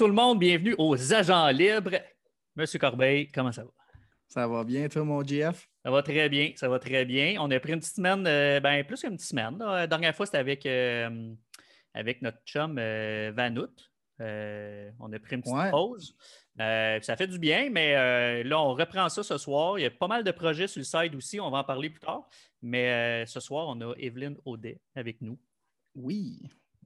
Bonjour tout le monde, bienvenue aux Agents Libres. Monsieur Corbeil, comment ça va? Ça va bien, toi, mon GF? Ça va très bien, ça va très bien. On a pris une petite semaine, euh, ben, plus qu'une petite semaine. La dernière fois, c'était avec, euh, avec notre chum euh, Vanout. on a pris une petite pause. ça fait du bien, mais là, on reprend ça ce soir. Il y a pas mal de projets sur le site aussi, on va en parler plus tard. Mais ce soir, on a Evelyne Audet avec nous. Oui,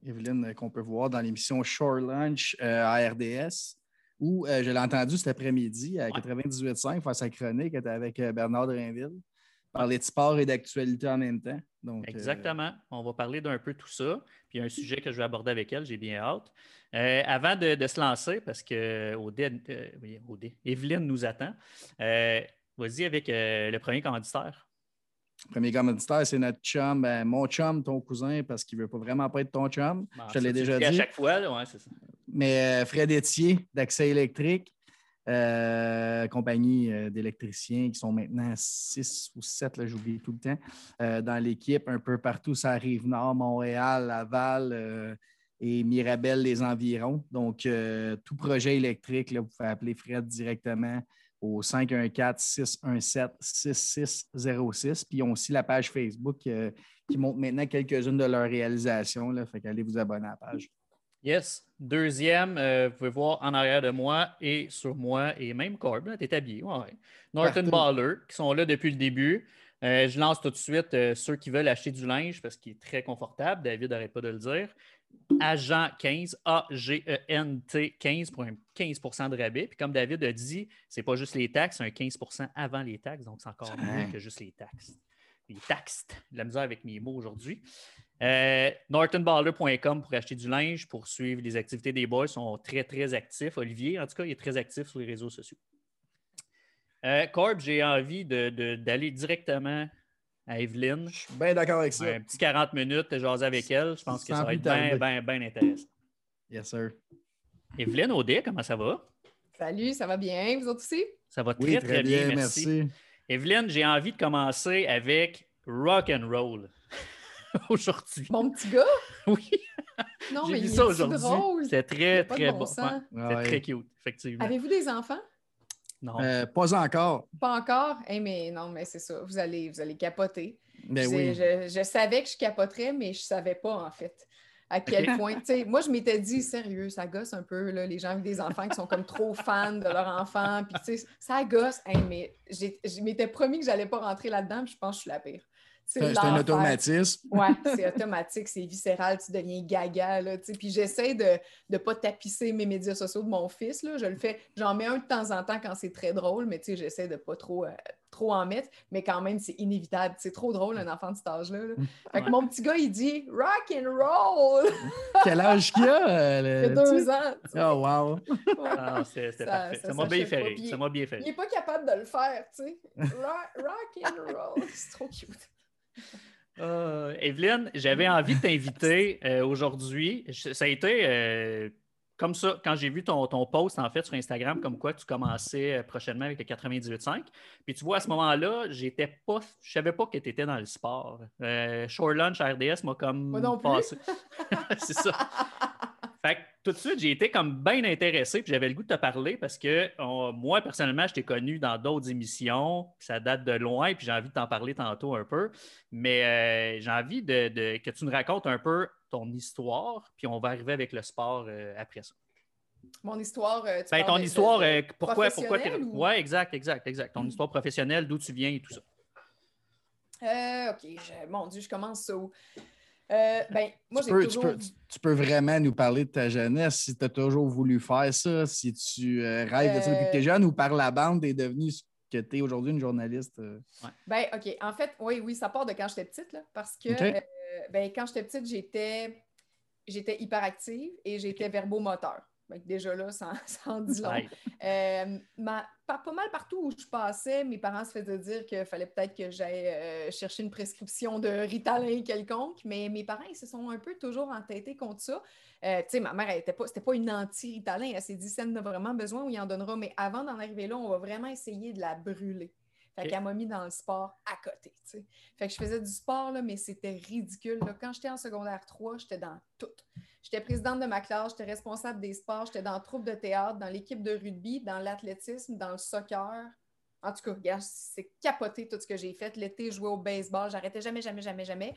Evelyne, qu'on peut voir dans l'émission Shore Lunch à RDS où euh, je l'ai entendu cet après-midi à 98.5 faire sa chronique. Elle était avec euh, Bernard Drainville. Parler de sport et d'actualité en même temps. Donc, euh, Exactement. On va parler d'un peu tout ça. Puis un sujet que je vais aborder avec elle, j'ai bien hâte. avant de, se lancer, parce que Evelyne nous attend, vas-y avec le premier commanditaire. Premier commanditaire, c'est notre chum, ben, mon chum, ton cousin, parce qu'il ne veut pas vraiment pas être ton chum. je te l'ai déjà dit. À chaque fois, ouais, c'est ça. Mais euh, Fred Etier d'Accès électrique, euh, compagnie euh, d'électriciens qui sont maintenant six ou sept, j'oublie tout le temps, dans l'équipe, un peu partout, ça arrive nord, Montréal, Laval et Mirabel, les environs. Donc, tout projet électrique, là, vous pouvez appeler Fred directement au 514-617-6606. Puis ils ont aussi la page Facebook qui montre maintenant quelques-unes de leurs réalisations. Là, fait qu'allez vous abonner à la page. Yes. Deuxième, euh, vous pouvez voir en arrière de moi et sur moi et même Corb, tu es habillé. Norton Baller, qui sont là depuis le début. Euh, je lance tout de suite euh, ceux qui veulent acheter du linge parce qu'il est très confortable. David n'arrête pas de le dire. Agent 15, A-G-E-N-T 15 pour un 15 de rabais. Puis comme David a dit, c'est pas juste les taxes, c'est un 15% avant les taxes, donc c'est encore mieux que juste les taxes. Les taxes, la misère avec mes mots aujourd'hui. Euh, NortonBaller.com pour acheter du linge, pour suivre les activités des boys. Sont très, très actifs. Olivier, en tout cas, il est très actif sur les réseaux sociaux. Euh, Corb, j'ai envie d'aller directement à Evelyne. Je suis bien d'accord avec ça. Un petit 40 minutes, de jaser avec elle. Je pense que ça va être bien, bien, bien intéressant. Yes, sir. Evelyne Audet, comment ça va? Salut, ça va bien? Vous autres aussi? Ça va très, très, bien, merci. merci. Evelyne, j'ai envie de commencer avec rock and roll. aujourd'hui. Mon petit gars? Oui. Non, mais vu ça aujourd'hui. C'est très, très bon. C'est très cute, effectivement. Avez-vous des enfants? Non. Euh, pas encore. Pas encore? Eh, mais non, mais c'est ça. Vous allez, vous allez capoter. Ben oui. je, savais que je capoterais, mais je ne savais pas, en fait, à quel point. moi, je m'étais dit, sérieux, ça gosse un peu, là, les gens avec des enfants qui sont comme trop fans de leur enfant. Puis, ça gosse. mais je m'étais promis que je n'allais pas rentrer là-dedans, je pense que je suis la pire. C'est un automatisme. Oui, c'est automatique, c'est viscéral, tu deviens gaga. Là, puis j'essaie de ne pas tapisser mes médias sociaux de mon fils. Là. Je le fais, j'en mets un de temps en temps quand c'est très drôle, mais j'essaie de ne pas trop, euh, trop en mettre. Mais quand même, c'est inévitable. C'est trop drôle, un enfant de cet âge-là. Fait que mon petit gars, il dit rock and roll. Quel âge qu'il a? Euh, il a deux ans. Oh, wow. Ah, C'était parfait. Ça m'a bien fait Ça m'a bien fait Il n'est pas capable de le faire, tu sais. rock and roll. C'est trop cute. Euh, Evelyne, j'avais envie de t'inviter euh, aujourd'hui. Ça a été euh, comme ça, quand j'ai vu ton, ton, post en fait sur Instagram, comme quoi tu commençais prochainement avec le 98.5. Puis tu vois, à ce moment-là, j'étais pas, je savais pas que tu étais dans le sport. Shore Lunch RDS m'a comme Moi non passé. C'est ça. Fait que tout de suite, j'ai été comme bien intéressé, puis j'avais le goût de te parler parce que moi, personnellement, je t'ai connu dans d'autres émissions, ça date de loin, puis j'ai envie de t'en parler tantôt un peu. Mais euh, j'ai envie de, que tu nous racontes un peu ton histoire, puis on va arriver avec le sport euh, après ça. Mon histoire, euh, tu ben, ton histoire, pourquoi, pourquoi Oui, exact, exact, exact. Ton histoire professionnelle, d'où tu viens et tout ça. OK, mon Dieu, je commence où? Euh, ben, moi, tu, peux, toujours... tu, peux, vraiment nous parler de ta jeunesse si tu as toujours voulu faire ça, si tu euh, rêves de ça depuis que tu es euh, jeune ou par la bande, tu es devenu ce que tu es aujourd'hui, une journaliste. Ben, OK. En fait, oui, oui, ça part de quand j'étais petite, là, parce que ben, quand j'étais petite, j'étais, j'étais hyperactive et j'étais verbomoteur déjà là, ça, en dit long. Euh, pas, mal partout où je passais, mes parents se faisaient dire qu'il fallait peut-être que j'aille euh, chercher une prescription de Ritalin quelconque, mais mes parents, ils se sont un peu toujours entêtés contre ça. Euh, tu sais, ma mère, était pas, c'était pas une anti-Ritalin. Elle s'est dit, elle en a vraiment besoin, on y en donnera. Mais avant d'en arriver là, on va vraiment essayer de la brûler. Fait qu'elle m'a mis dans le sport à côté. Fait que je faisais du sport, là, mais c'était ridicule. Quand j'étais en secondaire 3, j'étais dans tout. J'étais présidente de ma classe, j'étais responsable des sports, j'étais dans le troupe de théâtre, dans l'équipe de rugby, dans l'athlétisme, dans le soccer. En tout cas, regarde, c'est capoté tout ce que j'ai fait. L'été, jouais au baseball, j'arrêtais jamais, jamais, jamais, jamais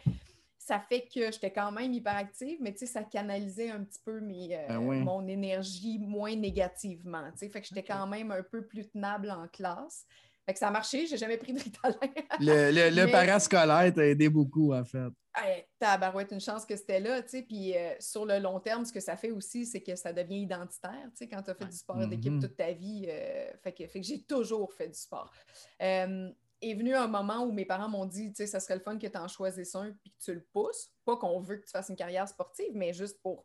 ça fait que j'étais quand même hyperactive, mais tu sais, ça canalisait un petit peu mes, euh, Ben mon énergie moins négativement. Tu sais, fait que j'étais quand même un peu plus tenable en classe. Fait que ça a marché, j'ai jamais pris de Ritalin. Le, le, le Mais- parascolaire t'a aidé beaucoup, en fait. Hey, tabarouette, une chance que c'était là, tu sais. Puis euh, sur le long terme, ce que ça fait aussi, c'est que ça devient identitaire, tu sais, quand tu as fait du sport d'équipe Mhm. toute ta vie. euh, fait que, fait que j'ai toujours fait du sport. Euh, est venu un moment où mes parents m'ont dit, tu sais, ça serait le fun que tu en choisisses un puis que tu le pousses. Pas qu'on veut que tu fasses une carrière sportive, mais juste pour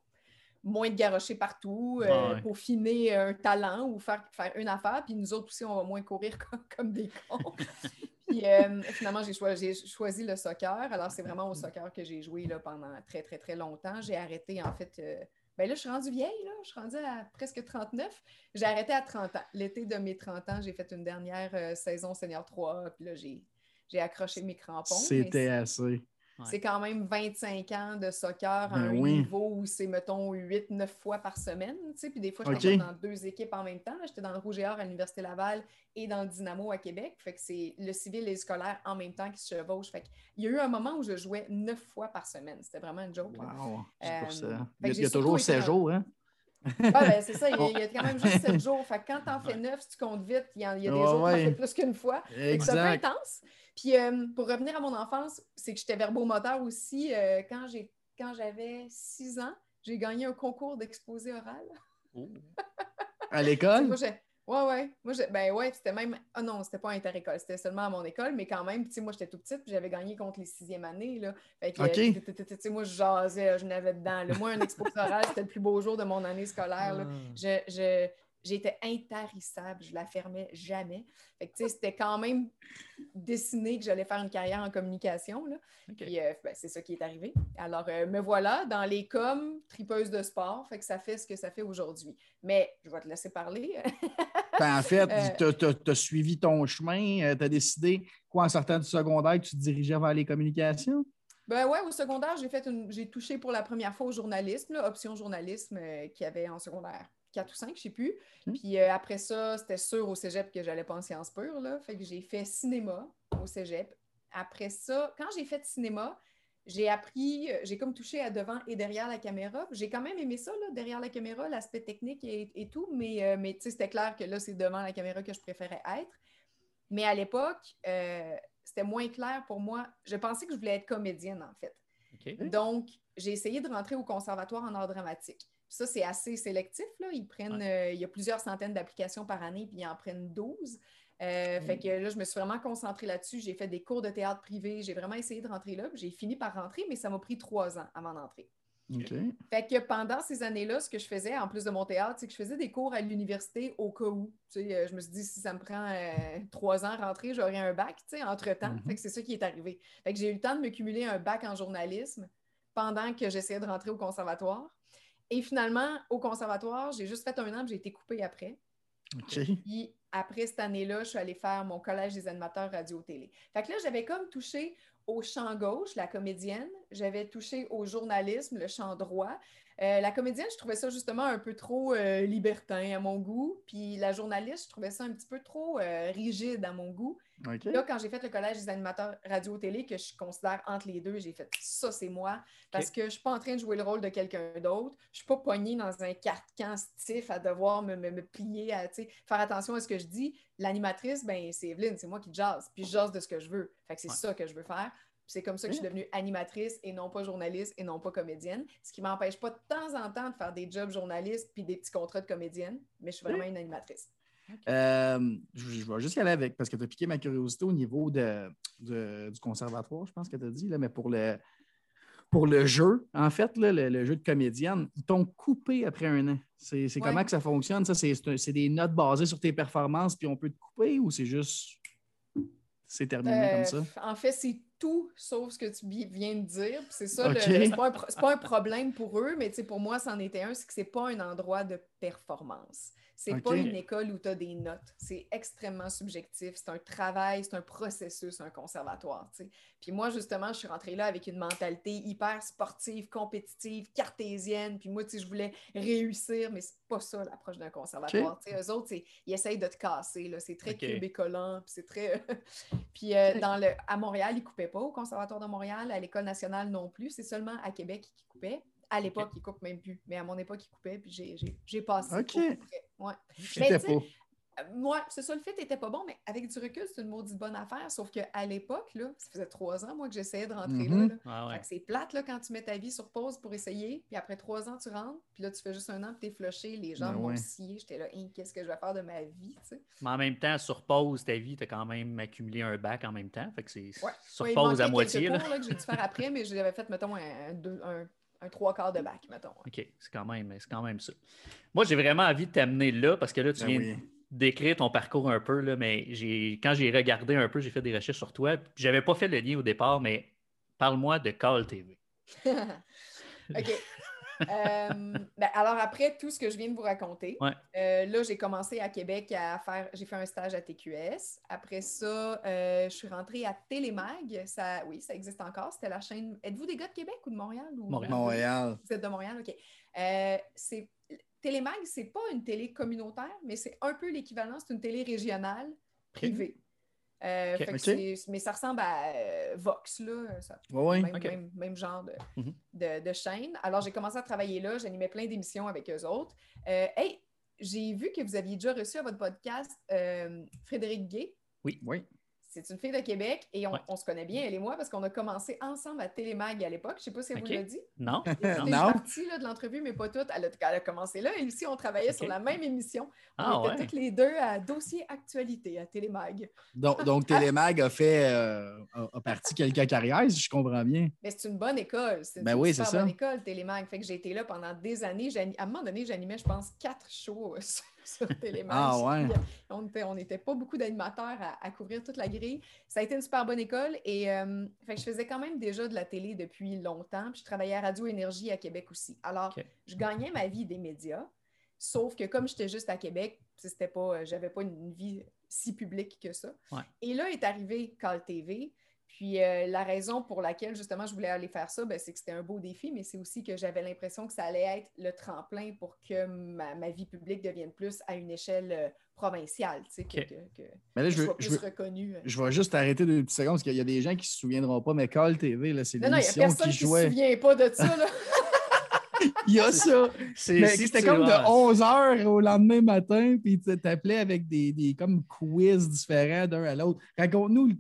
moins te garrocher partout, euh, Ah ouais. peaufiner un talent ou faire, faire une affaire. Puis nous autres aussi, on va moins courir comme, comme des cons. Puis euh, finalement, j'ai choisi, choisi le soccer. Alors, c'est vraiment au soccer que j'ai joué là, pendant très, très, très longtemps. J'ai arrêté, en fait. euh, ben là, je suis rendue vieille, là. Je suis rendue à presque 39. J'ai arrêté à 30 ans. L'été de mes 30 ans, j'ai fait une dernière saison senior 3. Puis là, j'ai, accroché mes crampons. C'était assez. C'est quand même 25 ans de soccer à Ben un oui. niveau où c'est, mettons, 8-9 fois par semaine. Puis des fois, j'étais dans deux équipes en même temps. J'étais dans le Rouge et Or à l'Université Laval et dans le Dynamo à Québec. Fait que c'est le civil et le scolaire en même temps qui se chevauchent. Fait qu'il y a eu un moment où je jouais 9 fois par semaine. C'était vraiment une joke. Wow. Pour Euh, ça. Il y a, il toujours surtout été 7 dans- jours, hein? Ben, c'est ça, il y, a, il quand même juste 7 jours. Fait que quand t'en fais 9, si tu comptes vite, il y, il a des Ouais, jours où t'en ouais. fais plus qu'une fois. C'est un peu intense. Puis euh, pour revenir à mon enfance, c'est que j'étais verbomoteur aussi. euh, quand j'ai quand j'avais 6 ans, j'ai gagné un concours d'exposé oral. Oh. À l'école? Moi, j'ai- Ouais, ouais. Moi, ben ouais, c'était même. Ah non, c'était pas inter-école, c'était seulement à mon école, mais quand même, tu sais, moi, j'étais tout petite, puis j'avais gagné contre les sixièmes années, là. Fait que, Ok. euh, tu sais, moi, je jasais, je n'avais dedans. là. Moi, un exposé oral, c'était le plus beau jour de mon année scolaire, là. Ah. Je, je- j'étais intarissable, je la fermais jamais. Fait que, tu sais, c'était quand même dessiné que j'allais faire une carrière en communication, là. Puis, euh, ben, c'est ça qui est arrivé. Alors, euh, me voilà dans les coms, tripeuse de sport, fait que ça fait ce que ça fait aujourd'hui. Mais je vais te laisser parler. Ben, en fait, Euh, tu as, suivi ton chemin, tu as décidé, quoi, en sortant du secondaire, que tu te dirigeais vers les communications? Ben ouais, au secondaire, j'ai fait une... j'ai touché pour la première fois au journalisme, là, option journalisme euh, qu'il y avait en secondaire 4 ou 5, je ne sais plus. Ok. Puis euh, après ça, c'était sûr au cégep que j'allais pas en sciences pures. Là. Fait que j'ai fait cinéma au cégep. Après ça, quand j'ai fait cinéma, j'ai appris, euh, j'ai comme touché à devant et derrière la caméra. J'ai quand même aimé ça, là, derrière la caméra, l'aspect technique et, et tout, mais, euh, mais tu sais, c'était clair que là, c'est devant la caméra que je préférais être. Mais à l'époque, euh, c'était moins clair pour moi. Je pensais que je voulais être comédienne, en fait. Donc, j'ai essayé de rentrer au conservatoire en art dramatique. Ça, c'est assez sélectif. Là. Ils prennent, euh, il y a plusieurs centaines d'applications par année, puis ils en prennent 12. Euh, Fait que là, je me suis vraiment concentrée là-dessus. J'ai fait des cours de théâtre privé. J'ai vraiment essayé de rentrer là. J'ai fini par rentrer, mais ça m'a pris trois ans avant d'entrer. Fait que pendant ces années-là, ce que je faisais, en plus de mon théâtre, c'est que je faisais des cours à l'université au cas où. Tu sais, euh, je me suis dit, si ça me prend euh, trois ans à rentrer, j'aurai un bac, tu sais, entre-temps. Mhm. Fait que c'est ça qui est arrivé. Fait que j'ai eu le temps de me cumuler un bac en journalisme pendant que j'essayais de rentrer au conservatoire. Et finalement, au conservatoire, j'ai juste fait un an, j'ai été coupée après. OK. Puis après cette année-là, je suis allée faire mon collège des animateurs radio-télé. Fait que là, j'avais comme touché au champ gauche, la comédienne. J'avais touché au journalisme, le champ droit. Euh, la comédienne, je trouvais ça justement un peu trop euh, libertin à mon goût. Puis la journaliste, je trouvais ça un petit peu trop euh, rigide à mon goût. OK. Là, quand j'ai fait le collège des animateurs radio-télé, que je considère entre les deux, j'ai fait ça, c'est moi. Parce que je suis pas en train de jouer le rôle de quelqu'un d'autre. Je suis pas poignée dans un carcan stiff à devoir me, me- me plier, à faire attention à ce que je dis. L'animatrice, ben, c'est Evelyne, c'est moi qui jase. Puis je jase de ce que je veux. Fait que c'est Ouais. ça que je veux faire. C'est comme ça que je suis devenue animatrice et non pas journaliste et non pas comédienne. Ce qui m'empêche pas de temps en temps de faire des jobs journalistes puis des petits contrats de comédienne. Mais je suis vraiment une animatrice. Euh, je, je vais juste y aller avec, parce que tu as piqué ma curiosité au niveau de, de- du conservatoire, je pense que tu as dit, là, mais pour le, pour le jeu, en fait, là, le, le jeu de comédienne, ils t'ont coupé après un an. C'est Ouais. comment que ça fonctionne? Ça, c'est- des notes basées sur tes performances, puis on peut te couper ou c'est juste. C'est terminé Euh, comme ça? En fait, c'est tout sauf ce que tu viens de dire. C'est ça, c'est pas, un pas problème pour eux, mais pour moi, c'en était un, c'est que c'est pas un endroit de performance. C'est pas une école où tu as des notes. C'est extrêmement subjectif. C'est un travail, c'est un processus, un conservatoire. Puis moi, justement, je suis rentrée là avec une mentalité hyper sportive, compétitive, cartésienne. Puis moi, je voulais réussir, mais c'est pas ça l'approche d'un conservatoire. Eux autres, ils essayent de te casser. C'est très okay. puis c'est très. puis euh, dans le... à Montréal, ils coupaient pas au Conservatoire de Montréal, à l'École nationale non plus. C'est seulement à Québec qu'ils coupaient. À l'époque, ils ne coupent même plus. Mais à mon époque, ils coupaient, puis j'ai passé. OK. Ouais. Mais, moi, c'est ça, le fait n'était pas bon, mais avec du recul, c'est une maudite bonne affaire. Sauf qu'à l'époque, là, ça faisait trois ans, moi, que j'essayais de rentrer là. Mm-hmm. Ah c'est plate là, quand tu mets ta vie sur pause pour essayer, puis après trois ans, tu rentres, puis là, tu fais juste un an, puis t'es flushé, les gens ben m'ont scié. J'étais là, hein, qu'est-ce que je vais faire de ma vie, tu sais? Mais en même temps, sur pause, ta vie, tu as quand même accumulé un bac en même temps. Fait que c'est ouais. sur pause à moitié. Là. là que j'ai dû faire après, mais je l'avais fait, mettons, un, deux, un un trois quarts de bac, mettons. OK, c'est quand, même, quand même ça. Moi, j'ai vraiment envie de t'amener là parce que là, tu ben viens décrire ton parcours un peu, là, mais quand j'ai regardé un peu, j'ai fait des recherches sur toi. Je n'avais pas fait le lien au départ, mais parle-moi de Call TV. OK. Euh, ben, alors, après tout ce que je viens de vous raconter, euh, là, j'ai commencé à Québec à faire, j'ai fait un stage à TQS. Après ça, euh, je suis rentrée à Télémag. Ça, oui, ça existe encore. C'était la chaîne. Êtes-vous des gars de Québec ou de Montréal? Ou... Montréal. Vous êtes de Montréal, OK. c'est... Télémag, c'est pas une télé communautaire, mais c'est un peu l'équivalent. C'est une télé régionale privée. Euh, mais ça ressemble à euh, Vox, là. Ça, même, genre mhm. de, de, chaîne. Alors, j'ai commencé à travailler là. J'animais plein d'émissions avec eux autres. Euh, hey, j'ai vu que vous aviez déjà reçu à votre podcast Frédéric Gay. Oui. Oui. C'est une fille de Québec et on, se connaît bien, elle et moi, parce qu'on a commencé ensemble à Télémag à l'époque. Je ne sais pas si elle vous l'a dit. Non. Elle partie de l'entrevue, mais pas toute. Elle a, elle a, commencé là. Et aussi, on travaillait sur la même émission. On ah, était toutes les deux à dossier actualité à Télémag. Donc, donc Télémag a fait euh, a, parti quelques carrières, si je comprends bien. Mais c'est une bonne école. C'est ben une oui, super bonne école, Télémag. Fait que j'ai été là pendant des années. À un moment donné, j'animais, je pense, quatre shows sur. Ah ouais. On n'était pas beaucoup d'animateurs à, couvrir toute la grille. Ça a été une super bonne école et euh, fait que je faisais quand même déjà de la télé depuis longtemps. Puis je travaillais à Radio Énergie à Québec aussi. Alors, je gagnais ma vie des médias, sauf que comme j'étais juste à Québec, c'était pas, euh, j'avais pas une vie si publique que ça. Et là est arrivé Call TV. Puis euh, la raison pour laquelle justement je voulais aller faire ça, ben, c'est que c'était un beau défi, mais c'est aussi que j'avais l'impression que ça allait être le tremplin pour que ma, vie publique devienne plus à une échelle euh, provinciale, tu sais, que, mais là, je, sois plus reconnu. Euh. Je vais juste arrêter deux petites secondes parce qu'il y a des gens qui ne se souviendront pas, mais Call TV, c'est l'émission qui jouait. Non, il n'y a personne qui ne se souvient pas de ça. Là. il y a ça. C'était comme de 11 h au lendemain matin, puis tu t'appelais avec des, des comme quiz différents d'un à l'autre. Raconte-nous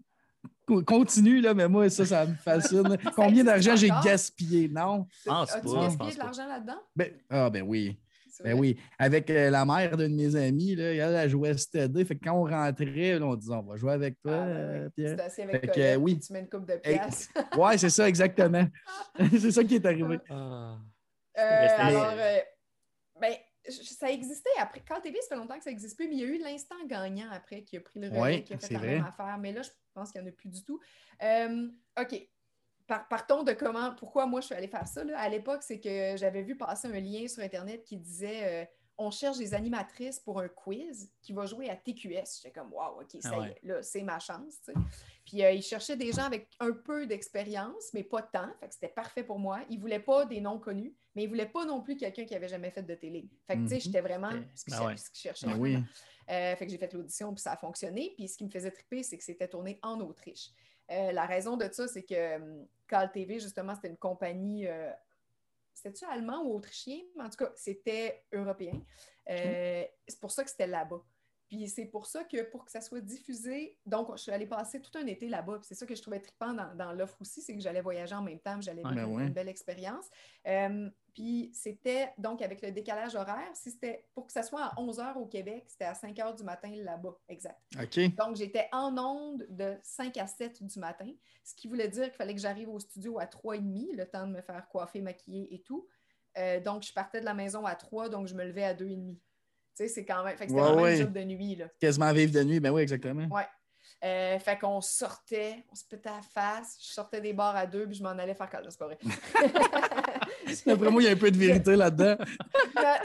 Continue, là, mais moi, ça, ça me fascine. Combien d'argent j'ai gaspillé? Non? Ah, As-tu gaspillé de l'argent là-dedans? Ben, ah, ben oui. Ben oui. Avec euh, la mère d'un de mes amis, là, elle, a joué STD. Fait que quand on rentrait, on disait on va jouer avec toi, ah, euh, Pierre. C'est assis avec toi. oui. tu mets une coupe de pièces. oui, c'est ça, exactement. c'est ça qui est arrivé. Ah. Euh, alors, ça existait après. Quand TV, ça fait longtemps que ça n'existe plus, mais il y a eu l'instant gagnant après qui a pris le relais, qui a fait la même affaire. Mais là, je pense qu'il n'y en a plus du tout. Euh, OK. partons de comment, pourquoi moi je suis allée faire ça. À l'époque, c'est que j'avais vu passer un lien sur Internet qui disait euh, on cherche des animatrices pour un quiz qui va jouer à TQS. J'étais comme, wow, OK, ça ah y est, là, c'est ma chance. Puis euh, ils cherchaient des gens avec un peu d'expérience, mais pas tant. Fait que c'était parfait pour moi. Ils ne voulaient pas des noms connus, mais ils ne voulaient pas non plus quelqu'un qui avait jamais fait de télé. Fait que, tu sais, mhm. j'étais vraiment ce qu'ils ah cherchaient. Ben oui. Euh, fait que j'ai fait l'audition, puis ça a fonctionné. Puis ce qui me faisait triper, c'est que c'était tourné en Autriche. Euh, la raison de ça, c'est que Cal TV, justement, c'était une compagnie c'était-tu allemand ou autrichien? Mais en tout cas, c'était européen. Euh, c'est pour ça que c'était là-bas. Puis c'est pour ça que pour que ça soit diffusé, donc je suis allée passer tout un été là-bas. C'est ça que je trouvais trippant dans, l'offre aussi, c'est que j'allais voyager en même temps, j'allais vivre une belle expérience. Euh, puis c'était donc avec le décalage horaire, si c'était pour que ça soit à 11 h au Québec, c'était à 5 h du matin là-bas, exact. Donc j'étais en onde de 5 à 7 du matin, ce qui voulait dire qu'il fallait que j'arrive au studio à 3 h 30, le temps de me faire coiffer, maquiller et tout. Euh, donc je partais de la maison à 3, donc je me levais à 2 30 sais, c'est quand même. Fait que c'était vraiment un job de nuit. Là. Quasiment vivre de nuit, ben oui, exactement. Ouais. Euh, fait qu'on sortait, on se pétait à la face, je sortais des bars à deux, puis je m'en allais faire c'est pas vrai. D'après moi, il y a un peu de vérité là-dedans.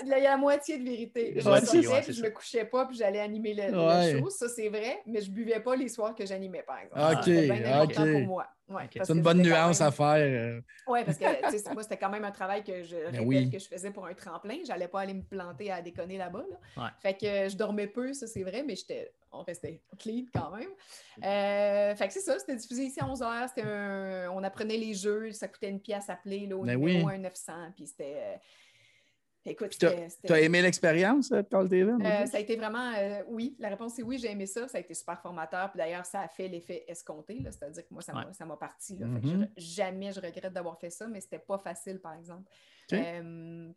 il y a la moitié de vérité. Je sortais, puis je me couchais pas, puis j'allais animer le, show, ça c'est vrai, mais je buvais pas les soirs que j'animais, par exemple. OK, bien OK. pour moi. c'est une bonne nuance à faire. Euh. Oui, parce que moi, c'était quand même un travail que je ben que je faisais pour un tremplin. J'allais pas aller me planter à déconner là-bas. Fait que je dormais peu, ça c'est vrai, mais j'étais on restait clean quand même. Euh, fait que c'est ça, c'était diffusé ici à 11 h. On apprenait les jeux, ça coûtait une pièce à appeler là, au ben numéro 900. Puis c'était. Euh, écoute, tu as aimé l'expérience, euh, Call TV? ça a été vraiment, oui. La réponse est oui, j'ai aimé ça. Ça a été super formateur. Puis d'ailleurs, ça a fait l'effet escompté. C'est-à-dire que moi, ça m'a parti. Mm-hmm. jamais je regrette d'avoir fait ça, mais c'était pas facile, par exemple.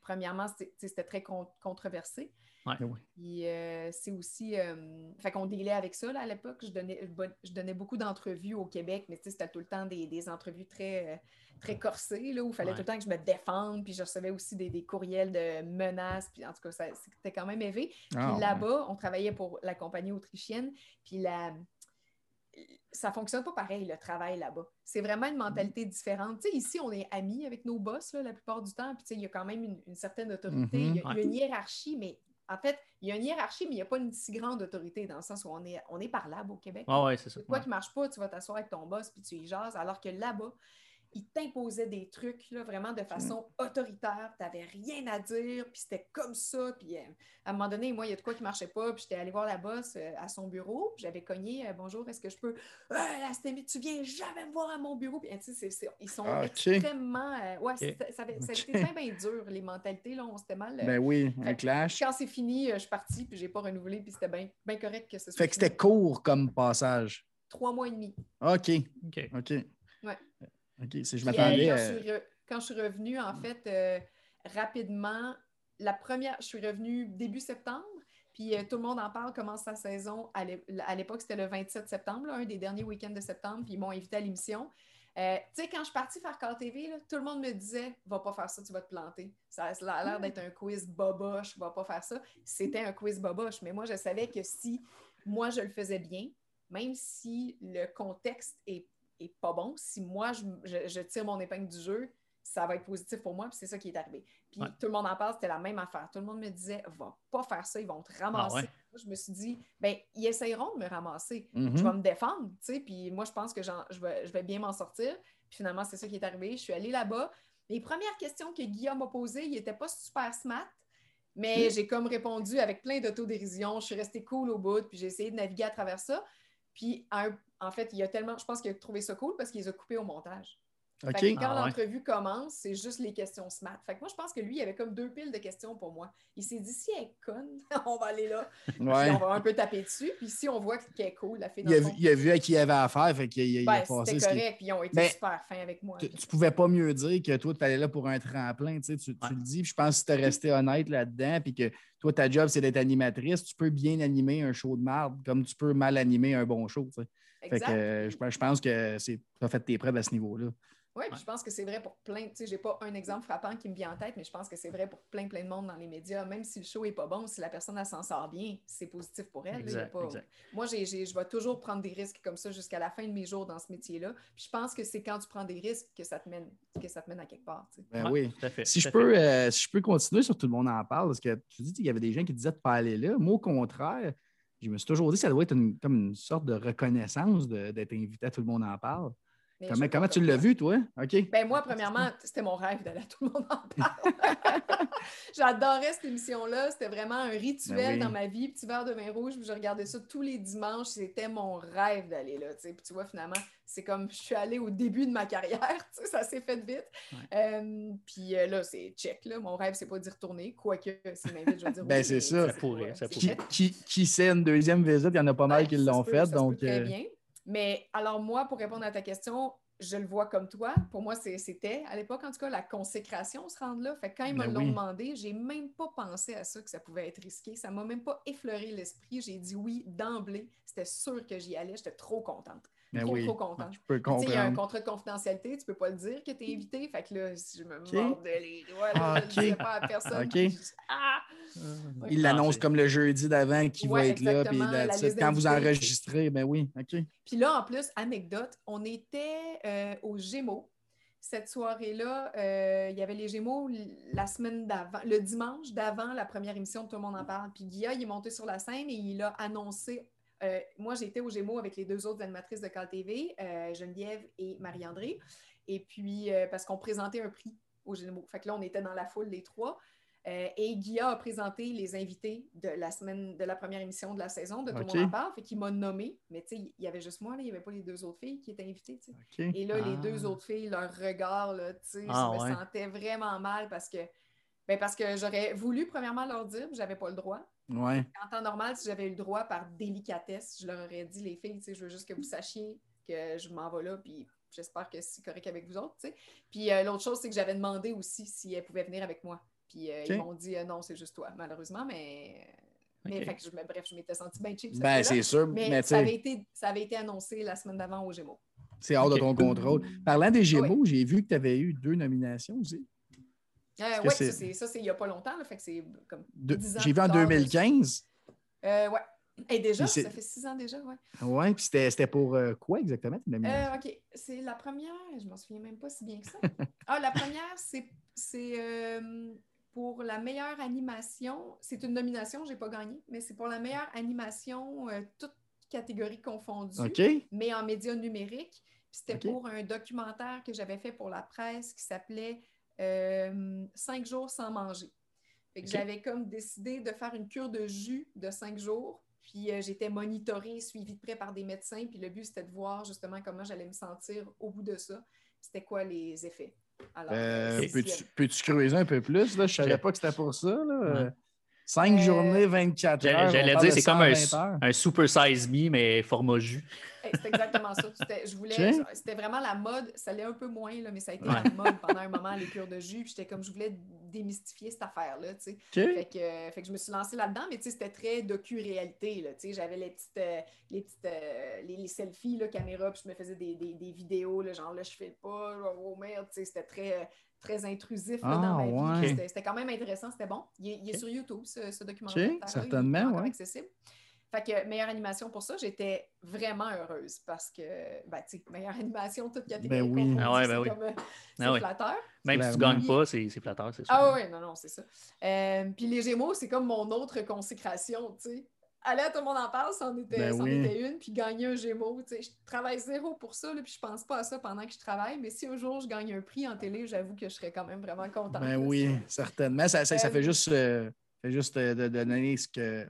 premièrement, c'était très controversé. Ouais. Puis euh, c'est aussi. Euh, fait qu'on délai avec ça là, à l'époque. Je donnais, je donnais beaucoup d'entrevues au Québec, mais c'était tout le temps des, des entrevues très, euh, très corsées, là, où il fallait tout le temps que je me défende. Puis je recevais aussi des, des courriels de menaces. Puis en tout cas, c'était quand même élevé. Puis ah, là-bas, on travaillait pour la compagnie autrichienne. Puis la ça fonctionne pas pareil, le travail là-bas. C'est vraiment une mentalité différente. Tu sais, ici, on est amis avec nos boss là, la plupart du temps, puis tu sais, il y a quand même une, certaine autorité, mm-hmm. il, y a, une hiérarchie, mais en fait, il y a une hiérarchie, mais il n'y a pas une si grande autorité dans le sens où on est, on est parlable au Québec. Ah ouais, c'est ça. Quoi qui ne marche pas, tu vas t'asseoir avec ton boss puis tu y jases, alors que là-bas, il t'imposait des trucs là, vraiment de façon mm. autoritaire. Tu n'avais rien à dire, puis c'était comme ça. Puis euh, à un moment donné, moi, il y a de quoi qui ne marchait pas, puis j'étais allée voir la boss euh, à son bureau, j'avais cogné euh, Bonjour, est-ce que je peux. la tu viens jamais me voir à mon bureau. Puis, ils sont ah, extrêmement. ouais, ça, a été bien, bien dur, les mentalités. Là, on s'était mal. ben oui, un clash. Quand c'est fini, je suis partie, puis je n'ai pas renouvelé, puis c'était bien, bien correct que ce soit. Fait que c'était court comme passage. Trois mois et demi. OK. OK. OK. Ouais. OK, je m'attendais. Quand, je suis revenue, en fait, euh, rapidement, la première, je suis revenue début septembre. Puis euh, tout le monde en parle, commence sa saison. À l'époque, c'était le 27 septembre, un des derniers week-ends de septembre, puis ils m'ont invité à l'émission. Euh, tu sais, quand je suis partie faire Call TV, tout le monde me disait Va pas faire ça, tu vas te planter. Ça a l'air d'être un quiz boboche, va pas faire ça. C'était un quiz boboche, mais moi, je savais que si moi, je le faisais bien, même si le contexte est pas bon, si moi, je, tire mon épingle du jeu, ça va être positif pour moi, puis c'est ça qui est arrivé. Puis tout le monde en parle, c'était la même affaire. Tout le monde me disait, va pas faire ça, ils vont te ramasser. Ah je me suis dit, ben ils essayeront de me ramasser. Mm-hmm. Je vais me défendre, tu sais, puis moi, je pense que je vais, je vais bien m'en sortir. Puis finalement, c'est ça qui est arrivé. Je suis allée là-bas. Les premières questions que Guillaume m'a posées, il n'était pas super smart, mais mm. j'ai comme répondu avec plein d'autodérision. Je suis restée cool au bout, puis j'ai essayé de naviguer à travers ça. Puis, en fait, il y a tellement, je pense qu'il a trouvé ça cool parce qu'il les a coupés au montage. Quand ah l'entrevue commence, c'est juste les questions smart. Fait que moi, je pense que lui, il avait comme deux piles de questions pour moi. Il s'est dit, si elle est conne, on va aller là. on va un peu taper dessus. Puis si on voit qu'elle est cool, la fille il, a, il a vu à qui il avait affaire. Fait qu'il il, ben, a passé. C'était correct, puis ils ont été super fins avec moi. Tu, ne pouvais pas mieux dire que toi, tu allais là pour un tremplin. Tu, tu le dis, puis je pense que si tu es resté honnête là-dedans, puis que toi, ta job, c'est d'être animatrice, tu peux bien animer un show de marde comme tu peux mal animer un bon show. Fait que, euh, je, pense que tu as fait tes preuves à ce niveau-là. Oui, je pense que c'est vrai pour plein. Tu sais, j'ai pas un exemple frappant qui me vient en tête, mais je pense que c'est vrai pour plein, plein de monde dans les médias. Même si le show est pas bon, si la personne s'en sort bien, c'est positif pour elle. Moi, je vais toujours prendre des risques comme ça jusqu'à la fin de mes jours dans ce métier-là. Puis je pense que c'est quand tu prends des risques que ça te mène, que ça te mène à quelque part. Ben oui, tout à fait, si, je peux, euh, si je peux continuer sur tout le monde en parle, parce que tu dis qu'il y avait des gens qui disaient de pas aller là. Moi, au contraire, je me suis toujours dit que ça doit être comme une sorte de reconnaissance d'être invité à tout le monde en parle. Comment, tu l'as vu, toi? OK. Ben moi, premièrement, c'était mon rêve d'aller à tout le monde en parle. J'adorais cette émission-là. C'était vraiment un rituel ben dans ma vie. Petit verre de vin rouge, je regardais ça tous les dimanches. C'était mon rêve d'aller là. Puis tu vois, finalement, c'est comme je suis allée au début de ma carrière. Ça s'est fait vite. Euh, puis euh, là, c'est check. Là. Mon rêve, c'est pas d'y retourner. Quoique, c'est m'invite, je veux dire. ben, c'est ça. Ça pourrait. Qui, qui, sait une deuxième visite? Il y en a pas mal qui l'ont fait. Donc, très euh, bien. Mais alors, moi, pour répondre à ta question, je le vois comme toi. Pour moi, c'était, à l'époque, en tout cas, la consécration se rendre là. Fait quand ils me ben l'ont demandé, j'ai même pas pensé à ça, que ça pouvait être risqué. Ça m'a même pas effleuré l'esprit. J'ai dit oui d'emblée. C'était sûr que j'y allais. J'étais trop contente. Mais trop, oui, trop contente. Je peux comprendre. Il y a un contrat de confidentialité, tu peux pas le dire que tu es invité. Fait que là, je me okay. mordais les doigts, là, je ne pas à personne. ah! Il l'annonce comme le jeudi d'avant qui va être là. Puis quand vous enregistrez, ben oui, OK. Puis là, en plus, anecdote, on était euh, au Gémeaux. Cette soirée-là, euh, il y avait les Gémeaux la semaine d'avant, le dimanche d'avant la première émission de Tout le monde en parle. Puis Guilla, il est monté sur la scène et il a annoncé euh, moi, j'étais au Gémeaux avec les deux autres animatrices de Cal TV, euh, Geneviève et Marie-André. Et puis, euh, parce qu'on présentait un prix au Gémeaux. Fait que là, on était dans la foule, les trois. et Guilla a présenté les invités de la semaine, de la première émission de la saison de Tout le monde en parle. Fait qu'il m'a nommé. Mais tu sais, il y avait juste moi, là, il n'y avait pas les deux autres filles qui étaient invitées. Et là, les deux ah. autres filles, leur regard, tu sais, ah, je me sentais vraiment mal parce que, ben, parce que j'aurais voulu, premièrement, leur dire, mais j'avais pas le droit. En temps normal, si j'avais eu le droit par délicatesse, je leur aurais dit, les filles, je veux juste que vous sachiez que je m'en vais là, puis j'espère que c'est correct avec vous autres. Puis euh, l'autre chose, c'est que j'avais demandé aussi si elles pouvaient venir avec moi. Puis euh, ils m'ont dit, euh, non, c'est juste toi, malheureusement, mais. Mais fait que bref, je m'étais sentie bien cheap. Ben, c'est sûr. Mais, ça, avait été, ça avait été annoncé la semaine d'avant aux Gémeaux. C'est hors de ton contrôle. Parlant des Gémeaux, j'ai vu que tu avais eu deux nominations aussi. Euh, oui, ça, c'est il n'y a pas longtemps. Là, fait que c'est comme J'ai vu en 2015. Euh, ouais. Et déjà, ça fait six ans déjà, ouais. Oui, puis c'était pour euh, quoi exactement? Euh, OK. C'est la première, je ne m'en souviens même pas si bien que ça. ah, la première, c'est euh, pour la meilleure animation. C'est une nomination, je n'ai pas gagné, mais c'est pour la meilleure animation, toute catégorie confondue, mais en médias numériques. C'était pour un documentaire que j'avais fait pour la presse qui s'appelait euh, cinq jours sans manger. J'avais comme décidé de faire une cure de jus de cinq jours. Puis euh, j'étais monitorée, suivie de près par des médecins. Puis le but, c'était de voir justement comment j'allais me sentir au bout de ça. C'était quoi les effets. Alors, euh, peux-tu, creuser un peu plus? Là? Je ne savais pas que c'était pour ça. Cinq journées, 24 heures. J'allais dire, c'est comme un, un, super size me, mais format jus. C'est exactement ça. Je voulais, c'était vraiment la mode. Ça allait un peu moins, là, mais ça a été la mode pendant un moment, les cures de jus. Puis j'étais comme, je voulais démystifier cette affaire-là. Fait, que, fait que je me suis lancée là-dedans, mais c'était très docu-réalité. J'avais les petites, euh, les, petites euh, les, selfies, là, caméra, puis je me faisais des, des, des vidéos, là, genre là, je fais pas, oh merde, c'était très très intrusif dans ah, ma vie. C'était quand même intéressant, c'était bon. Il est, sur YouTube, ce, documentaire. certainement, oui. accessible. Fait que meilleure animation pour ça, j'étais vraiment heureuse parce que, ben, tu sais, meilleure animation, toute catégorie. Ben oui. Ah ouais, ben oui. Euh, ah c'est flatteur. Même si tu gagnes pas, c'est flatteur, c'est sûr. Ah oui, non, non, c'est ça. Euh, puis les Gémeaux, c'est comme mon autre consécration, tu sais. Allez, tout le monde en parle, c'en était, ben était, une, puis gagner un Gémeaux. Tu sais, je travaille zéro pour ça, là, puis je pense pas à ça pendant que je travaille, mais si un jour je gagne un prix en télé, j'avoue que je serais quand même vraiment contente. Ben oui, certainement. Ça, ça, fait juste, euh, fait juste de, de, donner ce que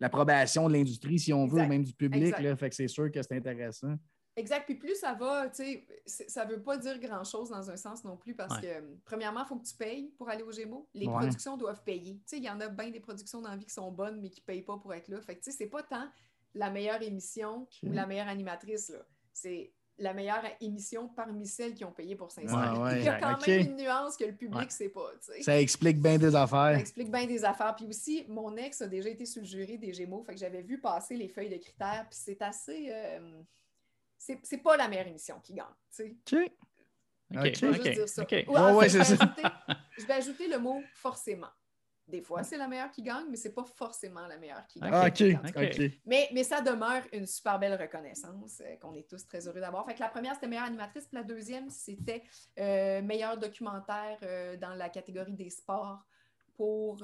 l'approbation de l'industrie, si on veut, même du public. Là, fait que c'est sûr que c'est intéressant. Exact. Puis plus ça va, tu sais, ça ne veut pas dire grand-chose dans un sens non plus parce que, premièrement, il faut que tu payes pour aller au Gémeaux. Les productions doivent payer. Tu sais, il y en a bien des productions dans la vie qui sont bonnes, mais qui ne payent pas pour être là. Fait que, tu sais, c'est pas tant la meilleure émission ou la meilleure animatrice, là. C'est la meilleure émission parmi celles qui ont payé pour 500 Il y a quand même une nuance que le public ne sait pas. Ça explique bien des affaires. Ça explique bien des affaires. Puis aussi, mon ex a déjà été sur le jury des Gémeaux, fait que j'avais vu passer les feuilles de critères, puis c'est assez... Euh, c'est pas la meilleure émission qui gagne. OK. OK. Je vais dire ça. je vais ajouter le mot forcément. Des fois, c'est la meilleure qui gagne, mais c'est pas forcément la meilleure qui gagne. Ah, OK. Mais, mais ça demeure une super belle reconnaissance euh, qu'on est tous très heureux d'avoir. Fait que la première, c'était meilleure animatrice, puis la deuxième, c'était euh, meilleur documentaire euh, dans la catégorie des sports pour,